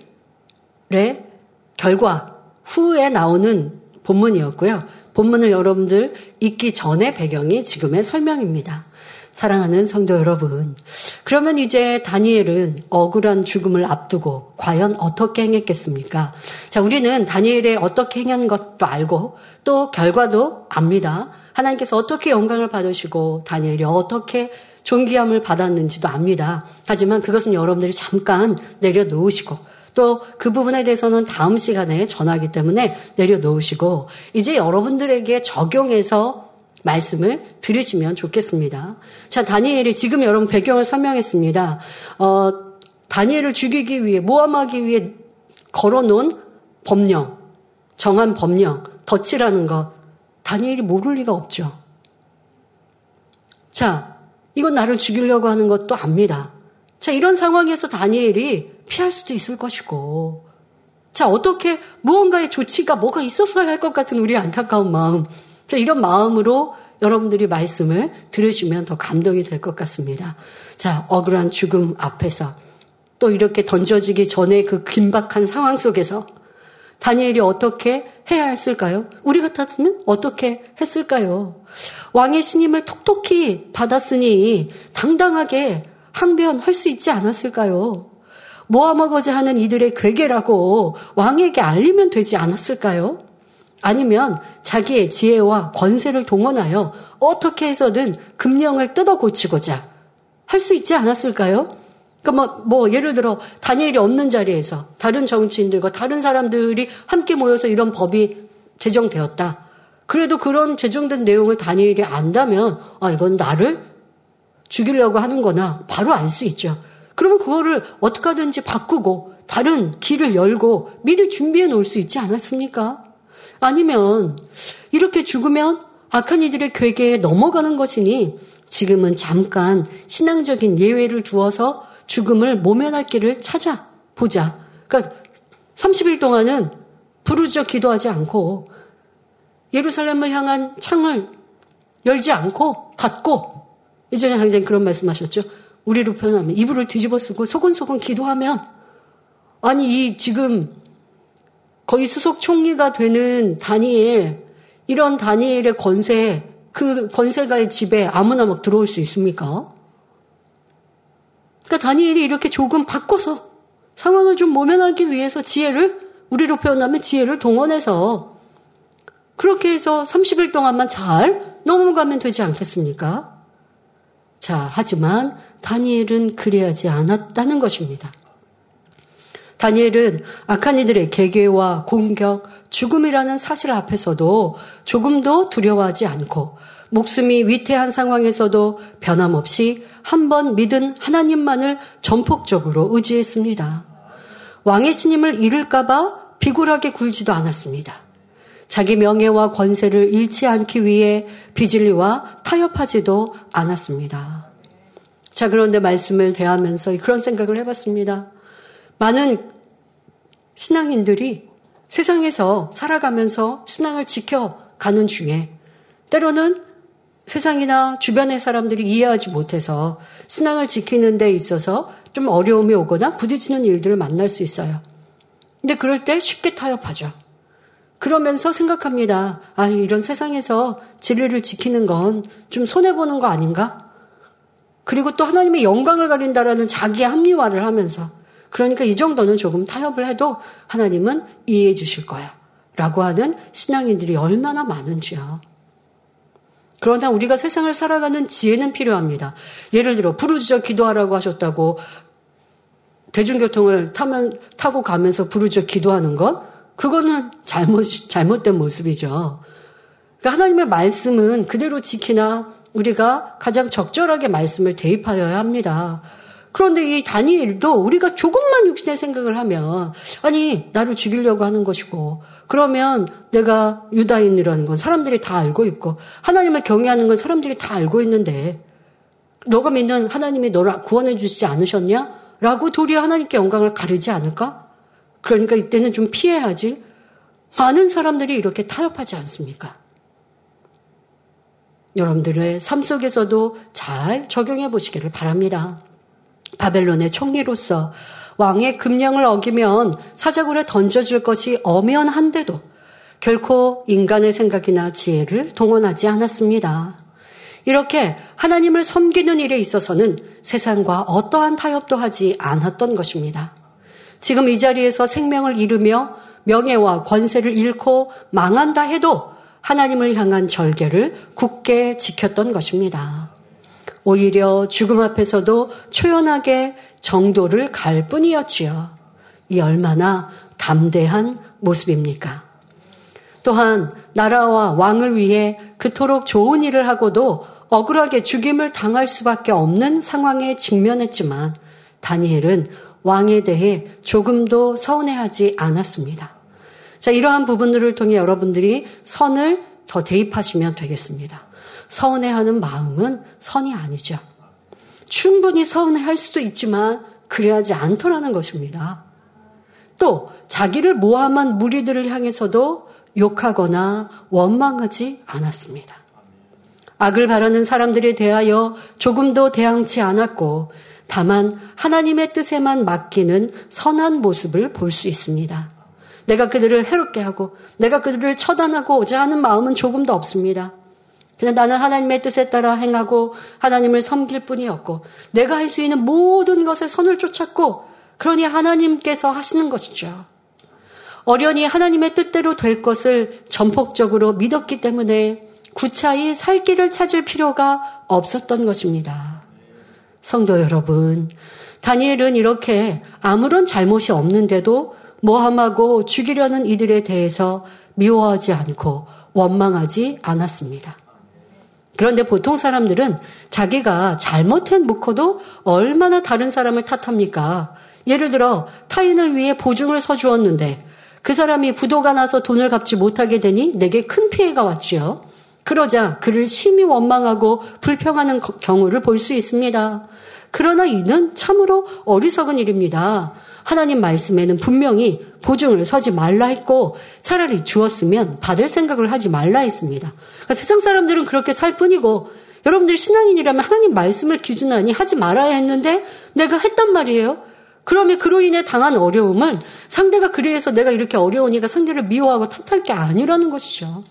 결과 후에 나오는 본문이었고요. 본문을 여러분들 읽기 전의 배경이 지금의 설명입니다. 사랑하는 성도 여러분. 그러면 이제 다니엘은 억울한 죽음을 앞두고 과연 어떻게 행했겠습니까? 자, 우리는 다니엘의 어떻게 행한 것도 알고 또 결과도 압니다. 하나님께서 어떻게 영광을 받으시고 다니엘이 어떻게 존귀함을 받았는지도 압니다. 하지만 그것은 여러분들이 잠깐 내려놓으시고 또 그 부분에 대해서는 다음 시간에 전하기 때문에 내려놓으시고 이제 여러분들에게 적용해서 말씀을 들으시면 좋겠습니다. 자, 다니엘이 지금 여러분 배경을 설명했습니다. 어, 다니엘을 죽이기 위해, 모함하기 위해 걸어놓은 법령, 정한 법령, 덫이라는 것, 다니엘이 모를 리가 없죠. 자, 이건 나를 죽이려고 하는 것도 압니다. 자, 이런 상황에서 다니엘이 피할 수도 있을 것이고, 자, 어떻게 무언가의 조치가 뭐가 있었어야 할 것 같은 우리 안타까운 마음. 자, 이런 마음으로 여러분들이 말씀을 들으시면 더 감동이 될 것 같습니다. 자, 억울한 죽음 앞에서 또 이렇게 던져지기 전에 그 긴박한 상황 속에서 다니엘이 어떻게 해야 했을까요? 우리 같았으면 어떻게 했을까요? 왕의 신임을 톡톡히 받았으니 당당하게 항변할 수 있지 않았을까요? 모아먹어자 하는 이들의 괴계라고 왕에게 알리면 되지 않았을까요? 아니면 자기의 지혜와 권세를 동원하여 어떻게 해서든 금령을 뜯어 고치고자 할 수 있지 않았을까요? 그러니까 뭐, 뭐, 예를 들어 다니엘이 없는 자리에서 다른 정치인들과 다른 사람들이 함께 모여서 이런 법이 제정되었다. 그래도 그런 제정된 내용을 다니엘이 안다면 아 이건 나를 죽이려고 하는 거나 바로 알 수 있죠. 그러면 그거를 어떻게 하든지 바꾸고 다른 길을 열고 미리 준비해 놓을 수 있지 않았습니까? 아니면 이렇게 죽으면 악한 이들의 괴계에 넘어가는 것이니 지금은 잠깐 신앙적인 예외를 두어서 죽음을 모면할 길을 찾아보자. 그러니까 30일 동안은 부르짖어 기도하지 않고 예루살렘을 향한 창을 열지 않고 닫고 예전에 항상 그런 말씀하셨죠. 우리로 표현하면 이불을 뒤집어 쓰고 소곤소곤 기도하면 아니 이 지금 거의 수석 총리가 되는 다니엘 이런 다니엘의 권세 그 권세가의 집에 아무나 막 들어올 수 있습니까? 그러니까 다니엘이 이렇게 조금 바꿔서 상황을 좀 모면하기 위해서 지혜를 우리로 표현하면 지혜를 동원해서 그렇게 해서 30일 동안만 잘 넘어가면 되지 않겠습니까? 자, 하지만 다니엘은 그래야지 않았다는 것입니다. 다니엘은 악한 이들의 개개와 공격, 죽음이라는 사실 앞에서도 조금도 두려워하지 않고 목숨이 위태한 상황에서도 변함없이 한 번 믿은 하나님만을 전폭적으로 의지했습니다. 왕의 신임을 잃을까봐 비굴하게 굴지도 않았습니다. 자기 명예와 권세를 잃지 않기 위해 비질리와 타협하지도 않았습니다. 자, 그런데 말씀을 대하면서 그런 생각을 해봤습니다. 많은 신앙인들이 세상에서 살아가면서 신앙을 지켜가는 중에 때로는 세상이나 주변의 사람들이 이해하지 못해서 신앙을 지키는 데 있어서 좀 어려움이 오거나 부딪히는 일들을 만날 수 있어요. 근데 그럴 때 쉽게 타협하죠. 그러면서 생각합니다. 아, 이런 세상에서 진리를 지키는 건 좀 손해보는 거 아닌가? 그리고 또 하나님의 영광을 가린다라는 자기 합리화를 하면서 그러니까 이 정도는 조금 타협을 해도 하나님은 이해해 주실 거야. 라고 하는 신앙인들이 얼마나 많은지요. 그러나 우리가 세상을 살아가는 지혜는 필요합니다. 예를 들어 부르짖어 기도하라고 하셨다고 대중교통을 타면 타고 가면서 부르짖어 기도하는 것 그거는 잘못 잘못된 모습이죠. 그러니까 하나님의 말씀은 그대로 지키나 우리가 가장 적절하게 말씀을 대입하여야 합니다. 그런데 이 다니엘도 우리가 조금만 육신의 생각을 하면 아니 나를 죽이려고 하는 것이고 그러면 내가 유다인이라는 건 사람들이 다 알고 있고 하나님을 경외하는 건 사람들이 다 알고 있는데 너가 믿는 하나님이 너를 구원해 주시지 않으셨냐? 라고 도리어 하나님께 영광을 가르지 않을까? 그러니까 이때는 좀 피해야지. 많은 사람들이 이렇게 타협하지 않습니까? 여러분들의 삶 속에서도 잘 적용해 보시기를 바랍니다. 바벨론의 총리로서 왕의 금령을 어기면 사자굴에 던져줄 것이 엄연한데도 결코 인간의 생각이나 지혜를 동원하지 않았습니다. 이렇게 하나님을 섬기는 일에 있어서는 세상과 어떠한 타협도 하지 않았던 것입니다. 지금 이 자리에서 생명을 잃으며 명예와 권세를 잃고 망한다 해도 하나님을 향한 절개를 굳게 지켰던 것입니다. 오히려 죽음 앞에서도 초연하게 정도를 갈 뿐이었지요. 이 얼마나 담대한 모습입니까? 또한 나라와 왕을 위해 그토록 좋은 일을 하고도 억울하게 죽임을 당할 수밖에 없는 상황에 직면했지만 다니엘은 왕에 대해 조금도 서운해하지 않았습니다. 자, 이러한 부분들을 통해 여러분들이 선을 더 대입하시면 되겠습니다. 서운해하는 마음은 선이 아니죠. 충분히 서운해할 수도 있지만 그래야지 않더라는 것입니다. 또 자기를 모함한 무리들을 향해서도 욕하거나 원망하지 않았습니다. 악을 바라는 사람들에 대하여 조금도 대항치 않았고 다만 하나님의 뜻에만 맡기는 선한 모습을 볼 수 있습니다. 내가 그들을 해롭게 하고 내가 그들을 처단하고자 하는 마음은 조금도 없습니다. 그냥 나는 하나님의 뜻에 따라 행하고 하나님을 섬길 뿐이었고 내가 할 수 있는 모든 것에 선을 쫓았고 그러니 하나님께서 하시는 것이죠. 어련히 하나님의 뜻대로 될 것을 전폭적으로 믿었기 때문에 구차히 살 길을 찾을 필요가 없었던 것입니다. 성도 여러분, 다니엘은 이렇게 아무런 잘못이 없는데도 모함하고 죽이려는 이들에 대해서 미워하지 않고 원망하지 않았습니다. 그런데 보통 사람들은 자기가 잘못한 묵어도 얼마나 다른 사람을 탓합니까? 예를 들어 타인을 위해 보증을 서주었는데 그 사람이 부도가 나서 돈을 갚지 못하게 되니 내게 큰 피해가 왔지요. 그러자 그를 심히 원망하고 불평하는 경우를 볼 수 있습니다. 그러나 이는 참으로 어리석은 일입니다. 하나님 말씀에는 분명히 보증을 서지 말라 했고 차라리 주었으면 받을 생각을 하지 말라 했습니다. 그러니까 세상 사람들은 그렇게 살 뿐이고 여러분들 신앙인이라면 하나님 말씀을 기준하니 하지 말아야 했는데 내가 했단 말이에요. 그러면 그로 인해 당한 어려움은 상대가 그래서 내가 이렇게 어려우니까 상대를 미워하고 탓할 게 아니라는 것이죠.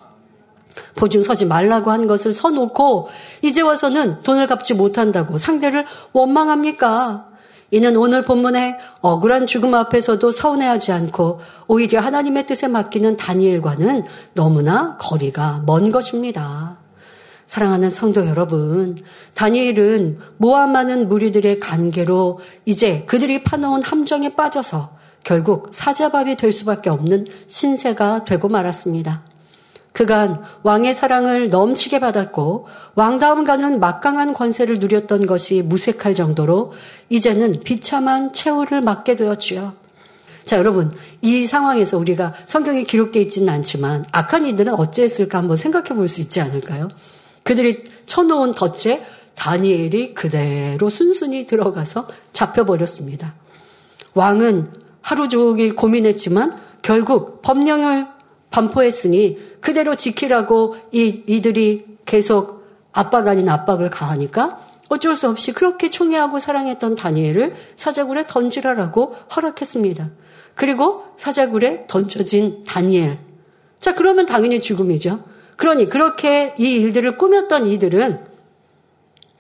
보증 서지 말라고 한 것을 서놓고 이제 와서는 돈을 갚지 못한다고 상대를 원망합니까? 이는 오늘 본문에 억울한 죽음 앞에서도 서운해하지 않고 오히려 하나님의 뜻에 맡기는 다니엘과는 너무나 거리가 먼 것입니다. 사랑하는 성도 여러분, 다니엘은 모아 많은 무리들의 관계로 이제 그들이 파놓은 함정에 빠져서 결국 사자밥이 될 수밖에 없는 신세가 되고 말았습니다. 그간 왕의 사랑을 넘치게 받았고 왕다움과는 막강한 권세를 누렸던 것이 무색할 정도로 이제는 비참한 최후를 맞게 되었지요. 자, 여러분, 이 상황에서 우리가 성경에 기록되어 있지는 않지만 악한 이들은 어찌했을까 한번 생각해 볼 수 있지 않을까요? 그들이 쳐놓은 덫에 다니엘이 그대로 순순히 들어가서 잡혀버렸습니다. 왕은 하루 종일 고민했지만 결국 법령을 반포했으니 그대로 지키라고 이, 이들이 계속 압박 아닌 압박을 가하니까 어쩔 수 없이 그렇게 총애하고 사랑했던 다니엘을 사자굴에 던지라라고 허락했습니다. 그리고 사자굴에 던져진 다니엘. 자, 그러면 당연히 죽음이죠. 그러니 그렇게 이 일들을 꾸몄던 이들은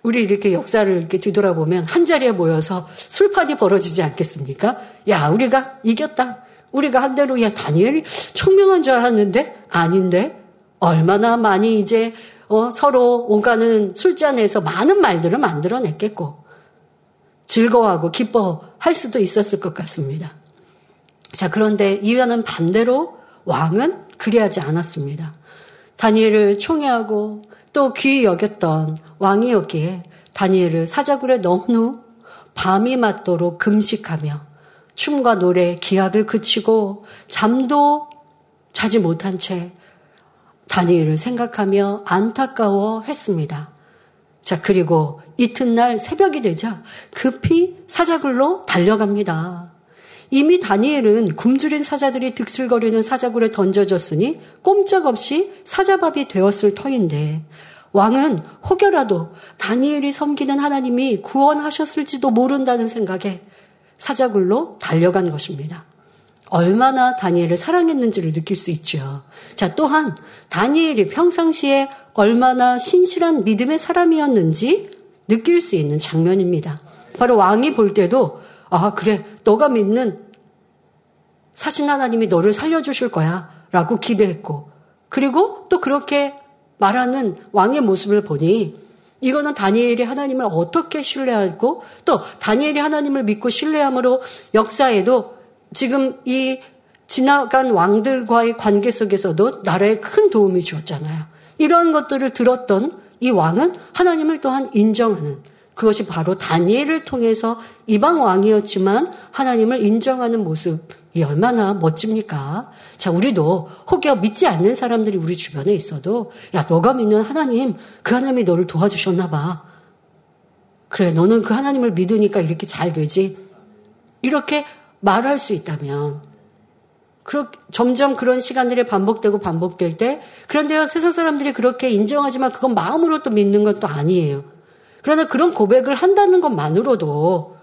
우리 이렇게 역사를 이렇게 뒤돌아보면 한 자리에 모여서 술파티 벌어지지 않겠습니까? 야, 우리가 이겼다. 우리가 한 대로 야 다니엘이 청명한 줄 알았는데 아닌데 얼마나 많이 이제 어, 서로 오가는 술잔에서 많은 말들을 만들어냈겠고 즐거워하고 기뻐할 수도 있었을 것 같습니다. 자 그런데 이와는 반대로 왕은 그리하지 않았습니다. 다니엘을 총애하고 또 귀히 여겼던 왕이었기에 다니엘을 사자굴에 넣은 후 밤이 맞도록 금식하며 춤과 노래, 기약을 그치고 잠도 자지 못한 채 다니엘을 생각하며 안타까워 했습니다. 자, 그리고 이튿날 새벽이 되자 급히 사자굴로 달려갑니다. 이미 다니엘은 굶주린 사자들이 득실거리는 사자굴에 던져졌으니 꼼짝없이 사자밥이 되었을 터인데 왕은 혹여라도 다니엘이 섬기는 하나님이 구원하셨을지도 모른다는 생각에 사자굴로 달려간 것입니다. 얼마나 다니엘을 사랑했는지를 느낄 수 있죠. 자, 또한 다니엘이 평상시에 얼마나 신실한 믿음의 사람이었는지 느낄 수 있는 장면입니다. 바로 왕이 볼 때도 아, 그래. 너가 믿는 사신 하나님이 너를 살려주실 거야. 라고 기대했고. 그리고 또 그렇게 말하는 왕의 모습을 보니 이거는 다니엘이 하나님을 어떻게 신뢰하고 또 다니엘이 하나님을 믿고 신뢰함으로 역사에도 지금 이 지나간 왕들과의 관계 속에서도 나라에 큰 도움이 주었잖아요. 이러한 것들을 들었던 이 왕은 하나님을 또한 인정하는 그것이 바로 다니엘을 통해서 이방 왕이었지만 하나님을 인정하는 모습 이 얼마나 멋집니까? 자, 우리도 혹여 믿지 않는 사람들이 우리 주변에 있어도 야, 너가 믿는 하나님, 그 하나님이 너를 도와주셨나 봐. 그래, 너는 그 하나님을 믿으니까 이렇게 잘 되지. 이렇게 말할 수 있다면 그렇, 점점 그런 시간들이 반복되고 반복될 때 그런데 세상 사람들이 그렇게 인정하지만 그건 마음으로 또 믿는 것도 아니에요. 그러나 그런 고백을 한다는 것만으로도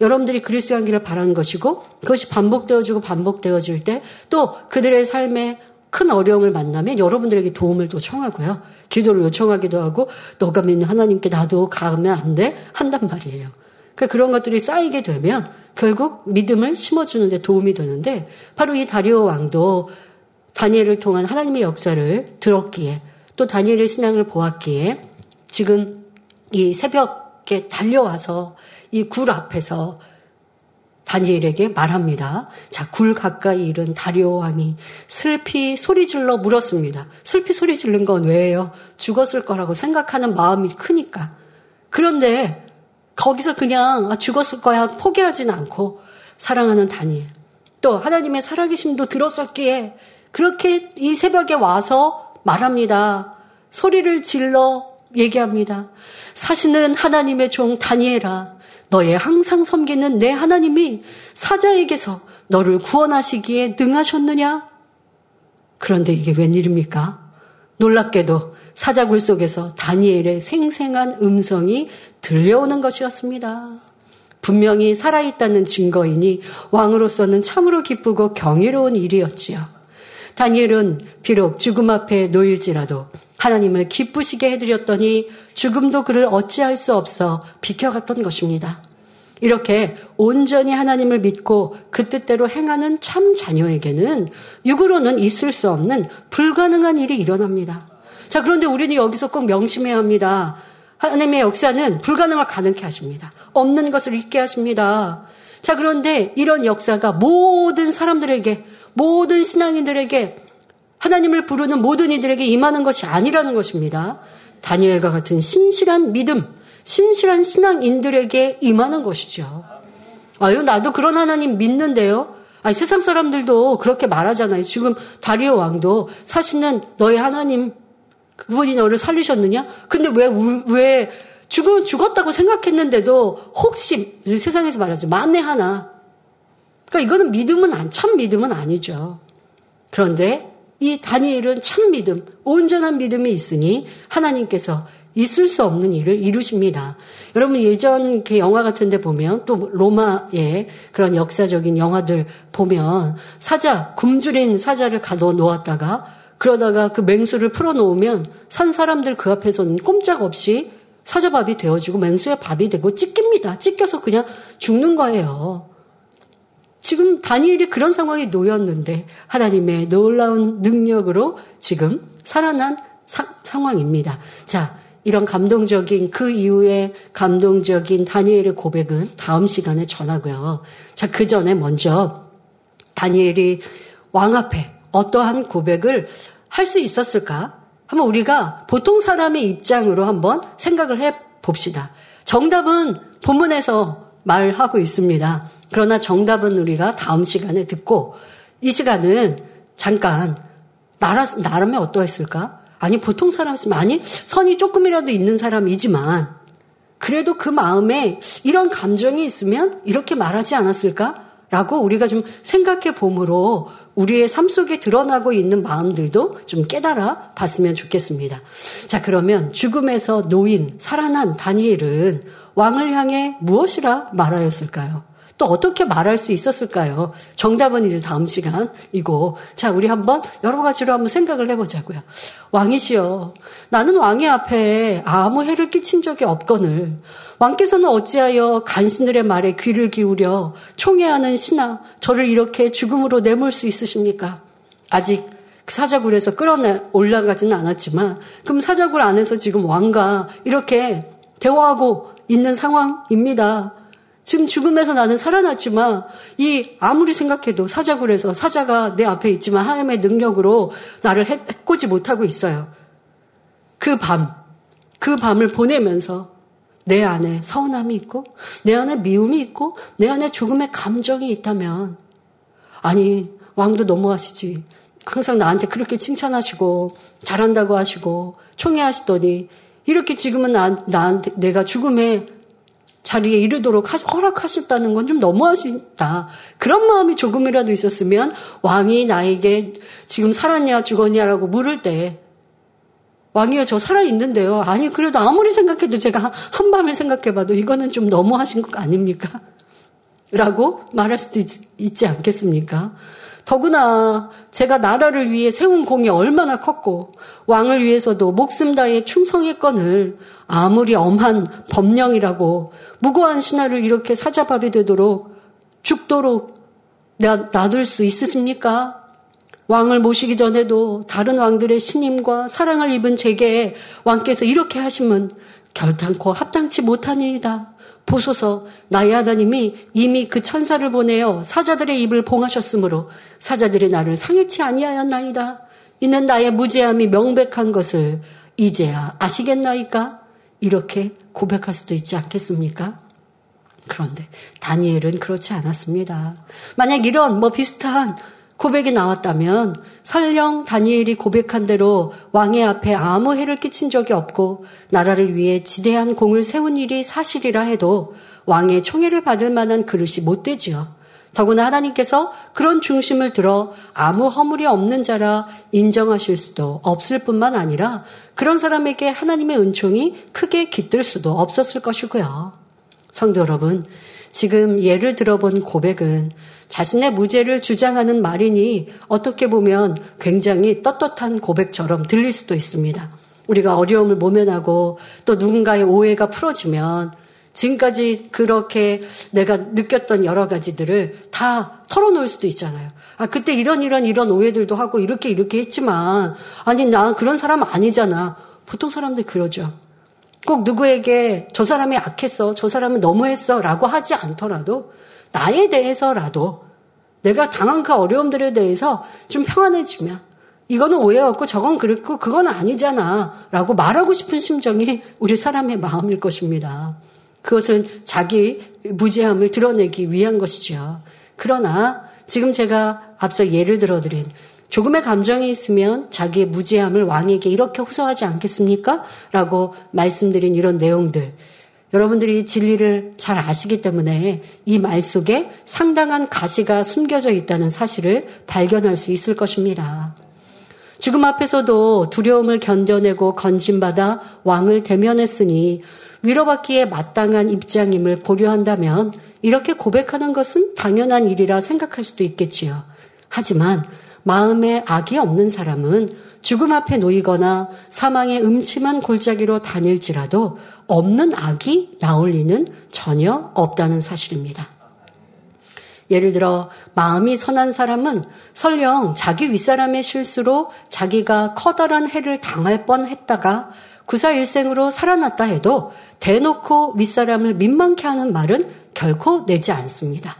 여러분들이 그리스도 향기를 바라는 것이고 그것이 반복되어지고 반복되어질 때 또 그들의 삶에 큰 어려움을 만나면 여러분들에게 도움을 또 청하고요. 기도를 요청하기도 하고 너가 믿는 하나님께 나도 가면 안 돼? 한단 말이에요. 그러니까 그런 것들이 쌓이게 되면 결국 믿음을 심어주는데 도움이 되는데 바로 이 다리오 왕도 다니엘을 통한 하나님의 역사를 들었기에 또 다니엘의 신앙을 보았기에 지금 이 새벽에 달려와서 이 굴 앞에서 다니엘에게 말합니다. 자, 굴 가까이 이른 다리오 왕이 슬피 소리 질러 물었습니다. 슬피 소리 지른 건 왜예요? 죽었을 거라고 생각하는 마음이 크니까. 그런데 거기서 그냥 아, 죽었을 거야 포기하진 않고 사랑하는 다니엘. 또 하나님의 살아계심도 들었었기에 그렇게 이 새벽에 와서 말합니다. 소리를 질러 얘기합니다. 사시는 하나님의 종 다니엘아, 너의 항상 섬기는 내 하나님이 사자에게서 너를 구원하시기에 능하셨느냐? 그런데 이게 웬일입니까? 놀랍게도 사자굴 속에서 다니엘의 생생한 음성이 들려오는 것이었습니다. 분명히 살아있다는 증거이니 왕으로서는 참으로 기쁘고 경이로운 일이었지요. 다니엘은 비록 죽음 앞에 놓일지라도 하나님을 기쁘시게 해드렸더니 죽음도 그를 어찌할 수 없어 비켜갔던 것입니다. 이렇게 온전히 하나님을 믿고 그 뜻대로 행하는 참 자녀에게는 육으로는 있을 수 없는 불가능한 일이 일어납니다. 자, 그런데 우리는 여기서 꼭 명심해야 합니다. 하나님의 역사는 불가능을 가능케 하십니다. 없는 것을 있게 하십니다. 자, 그런데 이런 역사가 모든 사람들에게, 모든 신앙인들에게, 하나님을 부르는 모든 이들에게 임하는 것이 아니라는 것입니다. 다니엘과 같은 신실한 믿음, 신실한 신앙인들에게 임하는 것이죠. 아유, 나도 그런 하나님 믿는데요. 아니, 세상 사람들도 그렇게 말하잖아요. 지금 다리오 왕도 사실은 너의 하나님 그분이 너를 살리셨느냐? 근데 왜, 왜, 죽, 죽었다고 생각했는데도 혹시, 세상에서 말하지, 만에 하나. 그러니까 이거는 믿음은 안, 참 믿음은 아니죠. 그런데 이 다니엘은 참 믿음, 온전한 믿음이 있으니 하나님께서 있을 수 없는 일을 이루십니다. 여러분 예전 그 영화 같은 데 보면 또 로마의 그런 역사적인 영화들 보면 사자, 굶주린 사자를 가둬 놓았다가 그러다가 그 맹수를 풀어 놓으면 산 사람들 그 앞에서는 꼼짝없이 사자밥이 되어지고 맹수의 밥이 되고 찢깁니다. 찢겨서 그냥 죽는 거예요. 지금 다니엘이 그런 상황에 놓였는데 하나님의 놀라운 능력으로 지금 살아난 사, 상황입니다. 자, 이런 감동적인 그 이후에 감동적인 다니엘의 고백은 다음 시간에 전하고요. 자, 그 전에 먼저 다니엘이 왕 앞에 어떠한 고백을 할 수 있었을까? 한번 우리가 보통 사람의 입장으로 한번 생각을 해 봅시다. 정답은 본문에서 말하고 있습니다. 그러나 정답은 우리가 다음 시간에 듣고 이 시간은 잠깐 나라, 나라면 어떠했을까? 아니, 보통 사람이면 아니, 선이 조금이라도 있는 사람이지만, 그래도 그 마음에 이런 감정이 있으면 이렇게 말하지 않았을까? 라고 우리가 좀 생각해 봄으로 우리의 삶 속에 드러나고 있는 마음들도 좀 깨달아 봤으면 좋겠습니다. 자, 그러면 죽음에서 노인, 살아난 다니엘은 왕을 향해 무엇이라 말하였을까요? 또 어떻게 말할 수 있었을까요? 정답은 이제 다음 시간이고. 자, 우리 한번 여러 가지로 한번 생각을 해보자고요. 왕이시여, 나는 왕의 앞에 아무 해를 끼친 적이 없거늘. 왕께서는 어찌하여 간신들의 말에 귀를 기울여 총애하는 신하, 저를 이렇게 죽음으로 내몰 수 있으십니까? 아직 사자굴에서 끌어내 올라가지는 않았지만, 그럼 사자굴 안에서 지금 왕과 이렇게 대화하고 있는 상황입니다. 지금 죽음에서 나는 살아났지만 이 아무리 생각해도 사자굴 에서 사자가 내 앞에 있지만 하나님의 능력으로 나를 해꼬지 못하고 있어요. 그 밤, 그 밤을 보내면서 내 안에 서운함이 있고 내 안에 미움이 있고 내 안에 조금의 감정이 있다면 아니 왕도 너무하시지. 항상 나한테 그렇게 칭찬하시고 잘한다고 하시고 총애하시더니 이렇게 지금은 나, 나한테 내가 죽음에 자리에 이르도록 허락하셨다는 건 좀 너무하시다. 그런 마음이 조금이라도 있었으면 왕이 나에게 지금 살았냐 죽었냐라고 물을 때 왕이요 저 살아있는데요. 아니 그래도 아무리 생각해도 제가 한밤을 생각해봐도 이거는 좀 너무하신 것 아닙니까? 라고 말할 수도 있, 지 않겠습니까? 더구나 제가 나라를 위해 세운 공이 얼마나 컸고 왕을 위해서도 목숨 다해 충성했건을 아무리 엄한 법령이라고 무고한 신하를 이렇게 사자밥이 되도록 죽도록 놔둘 수 있으십니까? 왕을 모시기 전에도 다른 왕들의 신임과 사랑을 입은 제게 왕께서 이렇게 하시면 결탄코 합당치 못하니이다. 보소서 나의 하나님이 이미 그 천사를 보내어 사자들의 입을 봉하셨으므로 사자들이 나를 상해치 아니하였나이다. 이는 나의 무죄함이 명백한 것을 이제야 아시겠나이까? 이렇게 고백할 수도 있지 않겠습니까? 그런데 다니엘은 그렇지 않았습니다. 만약 이런 뭐 비슷한 고백이 나왔다면 설령 다니엘이 고백한 대로 왕의 앞에 아무 해를 끼친 적이 없고 나라를 위해 지대한 공을 세운 일이 사실이라 해도 왕의 총애를 받을 만한 그릇이 못 되지요. 더구나 하나님께서 그런 중심을 들어 아무 허물이 없는 자라 인정하실 수도 없을 뿐만 아니라 그런 사람에게 하나님의 은총이 크게 깃들 수도 없었을 것이고요. 성도 여러분, 지금 예를 들어본 고백은 자신의 무죄를 주장하는 말이니 어떻게 보면 굉장히 떳떳한 고백처럼 들릴 수도 있습니다. 우리가 어려움을 모면하고 또 누군가의 오해가 풀어지면 지금까지 그렇게 내가 느꼈던 여러 가지들을 다 털어놓을 수도 있잖아요. 아, 그때 이런 이런 이런 오해들도 하고 이렇게 이렇게 했지만 아니, 나 그런 사람 아니잖아. 보통 사람들 그러죠. 꼭 누구에게 저 사람이 악했어, 저 사람은 너무했어 라고 하지 않더라도 나에 대해서라도 내가 당한 그 어려움들에 대해서 좀 평안해지면 이거는 오해였고 저건 그렇고 그건 아니잖아 라고 말하고 싶은 심정이 우리 사람의 마음일 것입니다. 그것은 자기 무죄함을 드러내기 위한 것이죠. 그러나 지금 제가 앞서 예를 들어드린 조금의 감정이 있으면 자기의 무죄함을 왕에게 이렇게 호소하지 않겠습니까? 라고 말씀드린 이런 내용들. 여러분들이 진리를 잘 아시기 때문에 이 말 속에 상당한 가시가 숨겨져 있다는 사실을 발견할 수 있을 것입니다. 죽음 앞에서도 두려움을 견뎌내고 건진받아 왕을 대면했으니 위로받기에 마땅한 입장임을 고려한다면 이렇게 고백하는 것은 당연한 일이라 생각할 수도 있겠지요. 하지만 마음에 악이 없는 사람은 죽음 앞에 놓이거나 사망의 음침한 골짜기로 다닐지라도 없는 악이 나올 리는 전혀 없다는 사실입니다. 예를 들어 마음이 선한 사람은 설령 자기 윗사람의 실수로 자기가 커다란 해를 당할 뻔했다가 구사일생으로 살아났다 해도 대놓고 윗사람을 민망케 하는 말은 결코 내지 않습니다.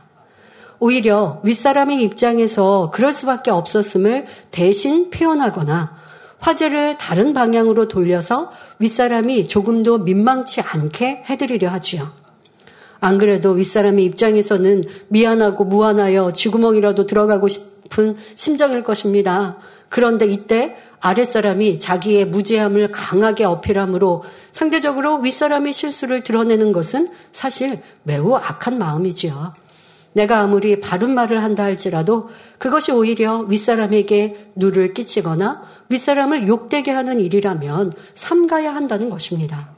오히려 윗사람의 입장에서 그럴 수밖에 없었음을 대신 표현하거나 화제를 다른 방향으로 돌려서 윗사람이 조금도 민망치 않게 해드리려 하지요. 안 그래도 윗사람의 입장에서는 미안하고 무안하여 쥐구멍이라도 들어가고 싶은 심정일 것입니다. 그런데 이때 아랫사람이 자기의 무죄함을 강하게 어필함으로 상대적으로 윗사람의 실수를 드러내는 것은 사실 매우 악한 마음이지요. 내가 아무리 바른 말을 한다 할지라도 그것이 오히려 윗사람에게 누를 끼치거나 윗사람을 욕되게 하는 일이라면 삼가야 한다는 것입니다.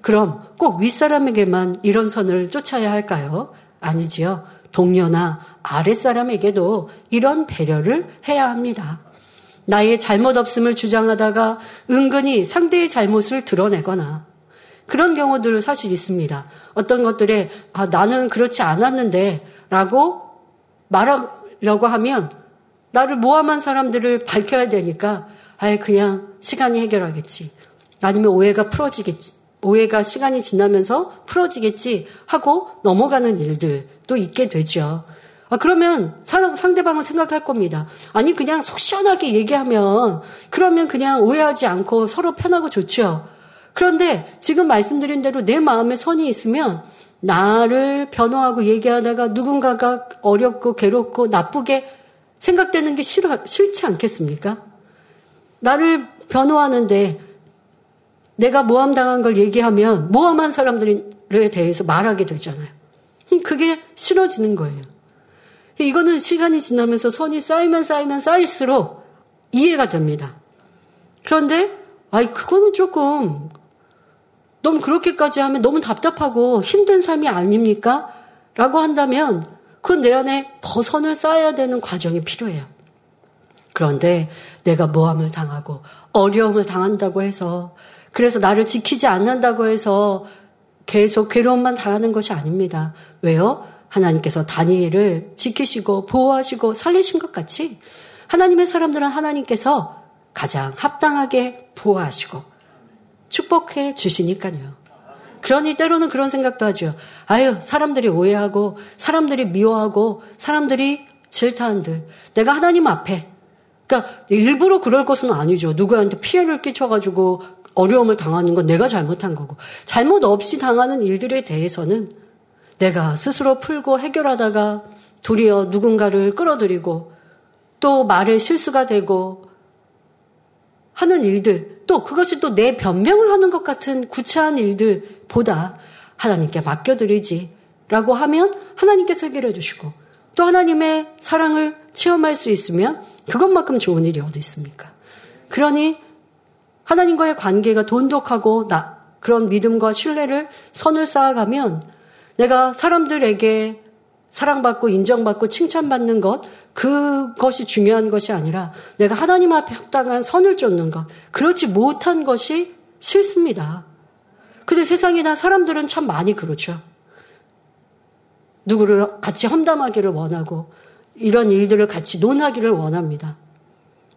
그럼 꼭 윗사람에게만 이런 선을 쫓아야 할까요? 아니지요. 동료나 아랫사람에게도 이런 배려를 해야 합니다. 나의 잘못 없음을 주장하다가 은근히 상대의 잘못을 드러내거나 그런 경우들 사실 있습니다. 어떤 것들에 아, 나는 그렇지 않았는데 라고 말하려고 하면 나를 모함한 사람들을 밝혀야 되니까 아예 그냥 시간이 해결하겠지. 아니면 오해가 풀어지겠지. 오해가 시간이 지나면서 풀어지겠지 하고 넘어가는 일들도 있게 되죠. 아, 그러면 상대방은 생각할 겁니다. 아니, 그냥 속 시원하게 얘기하면, 그러면 그냥 오해하지 않고 서로 편하고 좋죠. 그런데 지금 말씀드린 대로 내 마음에 선이 있으면 나를 변호하고 얘기하다가 누군가가 어렵고 괴롭고 나쁘게 생각되는 게 싫어, 싫지 않겠습니까? 나를 변호하는데 내가 모함당한 걸 얘기하면 모함한 사람들에 대해서 말하게 되잖아요. 그게 싫어지는 거예요. 이거는 시간이 지나면서 선이 쌓이면 쌓이면 쌓일수록 이해가 됩니다. 그런데, 아이, 그거는 조금 너무 그렇게까지 하면 너무 답답하고 힘든 삶이 아닙니까? 라고 한다면 그건 내 안에 더 선을 쌓아야 되는 과정이 필요해요. 그런데 내가 모함을 당하고 어려움을 당한다고 해서 그래서 나를 지키지 않는다고 해서 계속 괴로움만 당하는 것이 아닙니다. 왜요? 하나님께서 다니엘을 지키시고 보호하시고 살리신 것 같이 하나님의 사람들은 하나님께서 가장 합당하게 보호하시고 축복해 주시니까요. 그러니 때로는 그런 생각도 하죠. 아유, 사람들이 오해하고, 사람들이 미워하고, 사람들이 질타한들. 내가 하나님 앞에. 그러니까 일부러 그럴 것은 아니죠. 누구한테 피해를 끼쳐가지고 어려움을 당하는 건 내가 잘못한 거고. 잘못 없이 당하는 일들에 대해서는 내가 스스로 풀고 해결하다가 도리어 누군가를 끌어들이고 또 말에 실수가 되고 하는 일들, 또 그것이 또 내 변명을 하는 것 같은 구차한 일들보다 하나님께 맡겨드리지 라고 하면 하나님께서 해결해 주시고 또 하나님의 사랑을 체험할 수 있으면 그것만큼 좋은 일이 어디 있습니까? 그러니 하나님과의 관계가 돈독하고 나, 그런 믿음과 신뢰를 선을 쌓아가면 내가 사람들에게 사랑받고 인정받고 칭찬받는 것, 그것이 중요한 것이 아니라 내가 하나님 앞에 합당한 선을 쫓는 것, 그렇지 못한 것이 싫습니다. 근데 세상이나 사람들은 참 많이 그렇죠. 누구를 같이 험담하기를 원하고 이런 일들을 같이 논하기를 원합니다.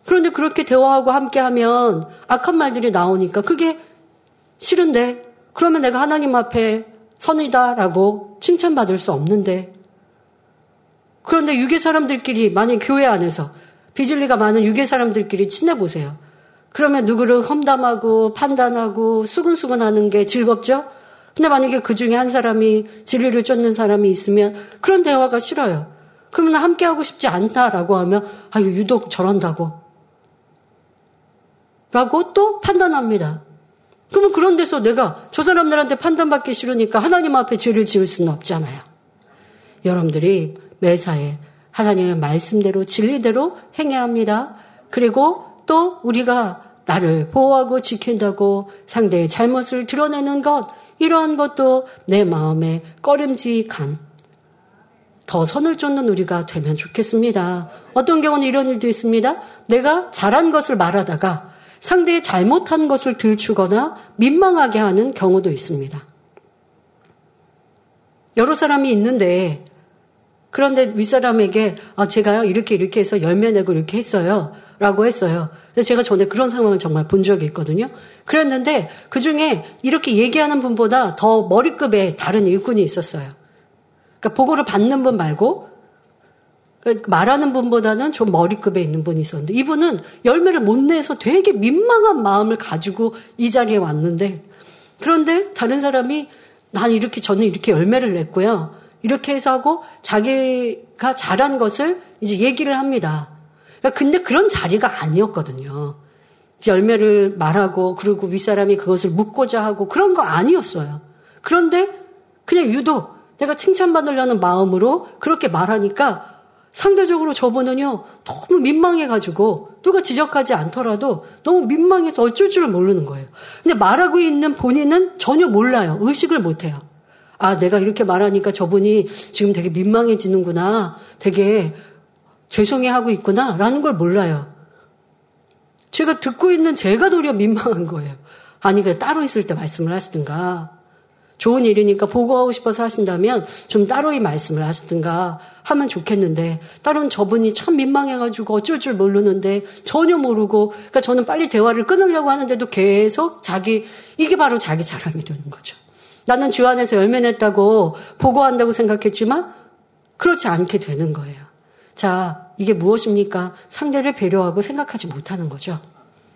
그런데 그렇게 대화하고 함께 하면 악한 말들이 나오니까 그게 싫은데 그러면 내가 하나님 앞에 선이다라고 칭찬받을 수 없는데 그런데 유괴 사람들끼리 만약 교회 안에서 비질리가 많은 유괴 사람들끼리 친해 보세요. 그러면 누구를 험담하고 판단하고 수근수근하는 게 즐겁죠? 근데 만약에 그 중에 한 사람이 진리를 쫓는 사람이 있으면 그런 대화가 싫어요. 그러면 함께 하고 싶지 않다라고 하면 아유 유독 저런다고 라고 또 판단합니다. 그러면 그런 데서 내가 저 사람들한테 판단받기 싫으니까 하나님 앞에 죄를 지을 수는 없잖아요. 여러분들이 매사에 하나님의 말씀대로 진리대로 행해야 합니다. 그리고 또 우리가 나를 보호하고 지킨다고 상대의 잘못을 드러내는 것, 이러한 것도 내 마음에 꺼림직한 더 선을 쫓는 우리가 되면 좋겠습니다. 어떤 경우는 이런 일도 있습니다. 내가 잘한 것을 말하다가 상대의 잘못한 것을 들추거나 민망하게 하는 경우도 있습니다. 여러 사람이 있는데 그런데 윗사람에게 아 제가요 이렇게 이렇게 해서 열매 내고 이렇게 했어요 라고 했어요. 그래서 제가 전에 그런 상황을 정말 본 적이 있거든요. 그랬는데 그 중에 이렇게 얘기하는 분보다 더 머리급의 다른 일꾼이 있었어요. 그러니까 보고를 받는 분 말고 그러니까 말하는 분보다는 좀 머리급에 있는 분이 있었는데 이분은 열매를 못 내서 되게 민망한 마음을 가지고 이 자리에 왔는데 그런데 다른 사람이 난 이렇게 저는 이렇게 열매를 냈고요. 이렇게 해서 하고 자기가 잘한 것을 이제 얘기를 합니다. 그러니까 근데 그런 자리가 아니었거든요. 열매를 말하고 그리고 윗사람이 그것을 묻고자 하고 그런 거 아니었어요. 그런데 그냥 유독 내가 칭찬받으려는 마음으로 그렇게 말하니까 상대적으로 저분은요, 너무 민망해가지고, 누가 지적하지 않더라도 너무 민망해서 어쩔 줄 모르는 거예요. 근데 말하고 있는 본인은 전혀 몰라요. 의식을 못 해요. 아, 내가 이렇게 말하니까 저분이 지금 되게 민망해지는구나. 되게 죄송해 하고 있구나. 라는 걸 몰라요. 제가 듣고 있는 제가 도리어 민망한 거예요. 아니, 그 따로 있을 때 말씀을 하시든가. 좋은 일이니까 보고하고 싶어서 하신다면 좀 따로 이 말씀을 하시든가 하면 좋겠는데 따로는 저분이 참 민망해가지고 어쩔 줄 모르는데 전혀 모르고 그러니까 저는 빨리 대화를 끊으려고 하는데도 계속 자기 이게 바로 자기 자랑이 되는 거죠. 나는 주 안에서 열매 냈다고 보고한다고 생각했지만 그렇지 않게 되는 거예요. 자, 이게 무엇입니까? 상대를 배려하고 생각하지 못하는 거죠.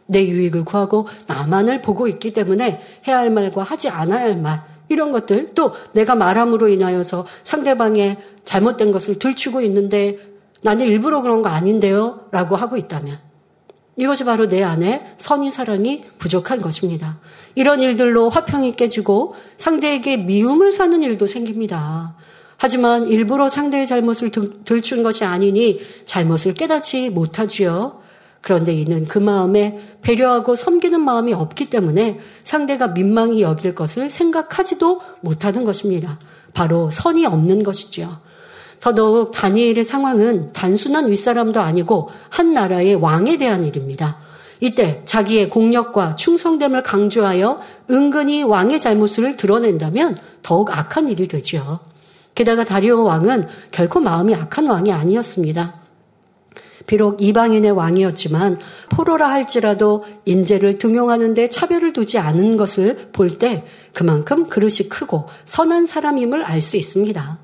내 유익을 구하고 나만을 보고 있기 때문에 해야 할 말과 하지 않아야 할 말, 이런 것들 또 내가 말함으로 인하여서 상대방의 잘못된 것을 들추고 있는데 나는 일부러 그런 거 아닌데요 라고 하고 있다면 이것이 바로 내 안에 선의 사랑이 부족한 것입니다. 이런 일들로 화평이 깨지고 상대에게 미움을 사는 일도 생깁니다. 하지만 일부러 상대의 잘못을 들춘 것이 아니니 잘못을 깨닫지 못하지요. 그런데 이는 그 마음에 배려하고 섬기는 마음이 없기 때문에 상대가 민망히 여길 것을 생각하지도 못하는 것입니다. 바로 선이 없는 것이죠. 더더욱 다니엘의 상황은 단순한 윗사람도 아니고 한 나라의 왕에 대한 일입니다. 이때 자기의 공력과 충성됨을 강조하여 은근히 왕의 잘못을 드러낸다면 더욱 악한 일이 되죠. 게다가 다리오 왕은 결코 마음이 악한 왕이 아니었습니다. 비록 이방인의 왕이었지만 포로라 할지라도 인재를 등용하는데 차별을 두지 않은 것을 볼 때 그만큼 그릇이 크고 선한 사람임을 알 수 있습니다.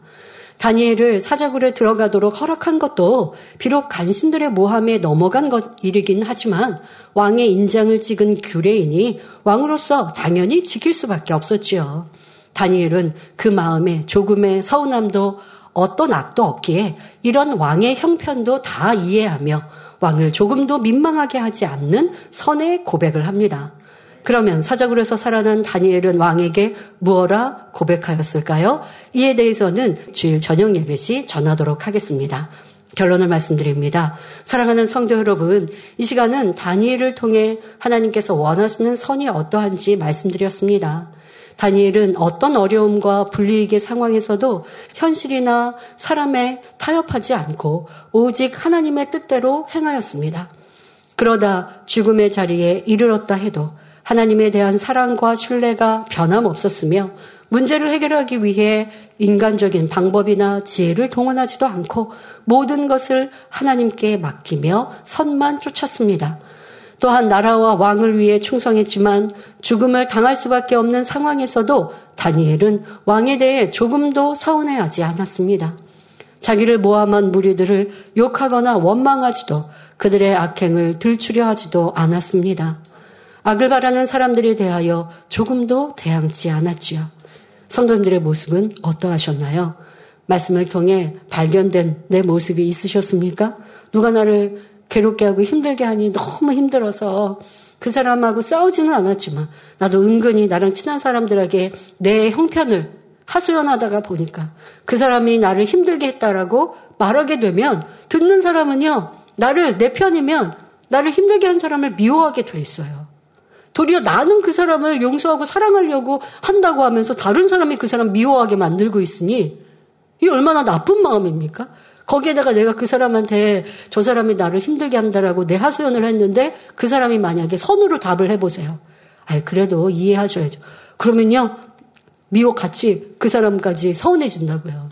다니엘을 사자굴에 들어가도록 허락한 것도 비록 간신들의 모함에 넘어간 것 일이긴 하지만 왕의 인장을 찍은 규례이니 왕으로서 당연히 지킬 수밖에 없었지요. 다니엘은 그 마음에 조금의 서운함도 어떤 악도 없기에 이런 왕의 형편도 다 이해하며 왕을 조금도 민망하게 하지 않는 선의 고백을 합니다. 그러면 사자굴에서 살아난 다니엘은 왕에게 무엇라 고백하였을까요? 이에 대해서는 주일 저녁 예배 시 전하도록 하겠습니다. 결론을 말씀드립니다. 사랑하는 성도 여러분, 이 시간은 다니엘을 통해 하나님께서 원하시는 선이 어떠한지 말씀드렸습니다. 다니엘은 어떤 어려움과 불리익의 상황에서도 현실이나 사람에 타협하지 않고 오직 하나님의 뜻대로 행하였습니다. 그러다 죽음의 자리에 이르렀다 해도 하나님에 대한 사랑과 신뢰가 변함없었으며 문제를 해결하기 위해 인간적인 방법이나 지혜를 동원하지도 않고 모든 것을 하나님께 맡기며 선만 쫓았습니다. 또한 나라와 왕을 위해 충성했지만 죽음을 당할 수밖에 없는 상황에서도 다니엘은 왕에 대해 조금도 서운해하지 않았습니다. 자기를 모함한 무리들을 욕하거나 원망하지도 그들의 악행을 들추려 하지도 않았습니다. 악을 바라는 사람들에 대하여 조금도 대항치 않았지요. 성도님들의 모습은 어떠하셨나요? 말씀을 통해 발견된 내 모습이 있으셨습니까? 누가 나를 괴롭게 하고 힘들게 하니 너무 힘들어서 그 사람하고 싸우지는 않았지만 나도 은근히 나랑 친한 사람들에게 내 형편을 하소연하다가 보니까 그 사람이 나를 힘들게 했다라고 말하게 되면 듣는 사람은요 나를 내 편이면 나를 힘들게 한 사람을 미워하게 돼 있어요. 도리어 나는 그 사람을 용서하고 사랑하려고 한다고 하면서 다른 사람이 그 사람 미워하게 만들고 있으니 이 얼마나 나쁜 마음입니까? 거기에다가 내가 그 사람한테 저 사람이 나를 힘들게 한다라고 내 하소연을 했는데 그 사람이 만약에 선으로 답을 해보세요. 아이, 그래도 이해하셔야죠. 그러면요, 미워 같이 그 사람까지 서운해진다고요.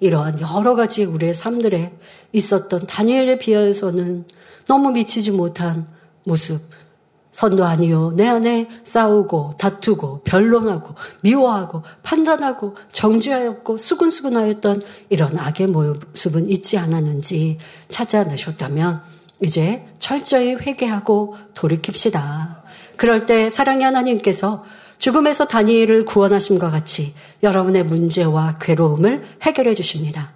이러한 여러 가지 우리의 삶들에 있었던 다니엘에 비하여서는 너무 미치지 못한 모습, 선도 아니요. 내 안에 싸우고 다투고 변론하고 미워하고 판단하고 정죄하였고 수근수근하였던 이런 악의 모습은 있지 않았는지 찾아내셨다면 이제 철저히 회개하고 돌이킵시다. 그럴 때 사랑의 하나님께서 죽음에서 다니엘을 구원하심과 같이 여러분의 문제와 괴로움을 해결해 주십니다.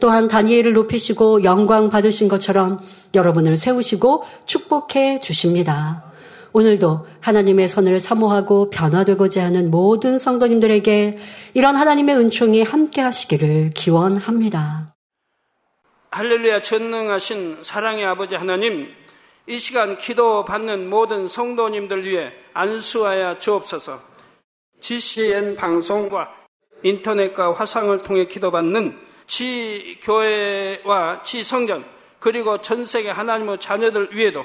또한 다니엘을 높이시고 영광 받으신 것처럼 여러분을 세우시고 축복해 주십니다. 오늘도 하나님의 선을 사모하고 변화되고자 하는 모든 성도님들에게 이런 하나님의 은총이 함께 하시기를 기원합니다. 할렐루야 전능하신 사랑의 아버지 하나님 이 시간 기도 받는 모든 성도님들 위해 안수하여 주옵소서 GCN 방송과 인터넷과 화상을 통해 기도받는 지 교회와 지 성전 그리고 전 세계 하나님의 자녀들 위에도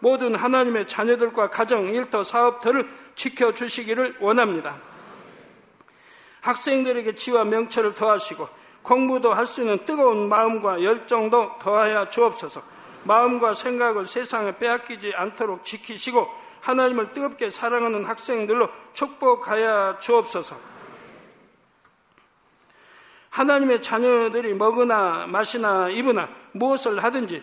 모든 하나님의 자녀들과 가정, 일터, 사업터를 지켜주시기를 원합니다. 학생들에게 지와 명철을 더하시고 공부도 할 수 있는 뜨거운 마음과 열정도 더하여 주옵소서. 마음과 생각을 세상에 빼앗기지 않도록 지키시고 하나님을 뜨겁게 사랑하는 학생들로 축복하여 주옵소서. 하나님의 자녀들이 먹으나 마시나 입으나 무엇을 하든지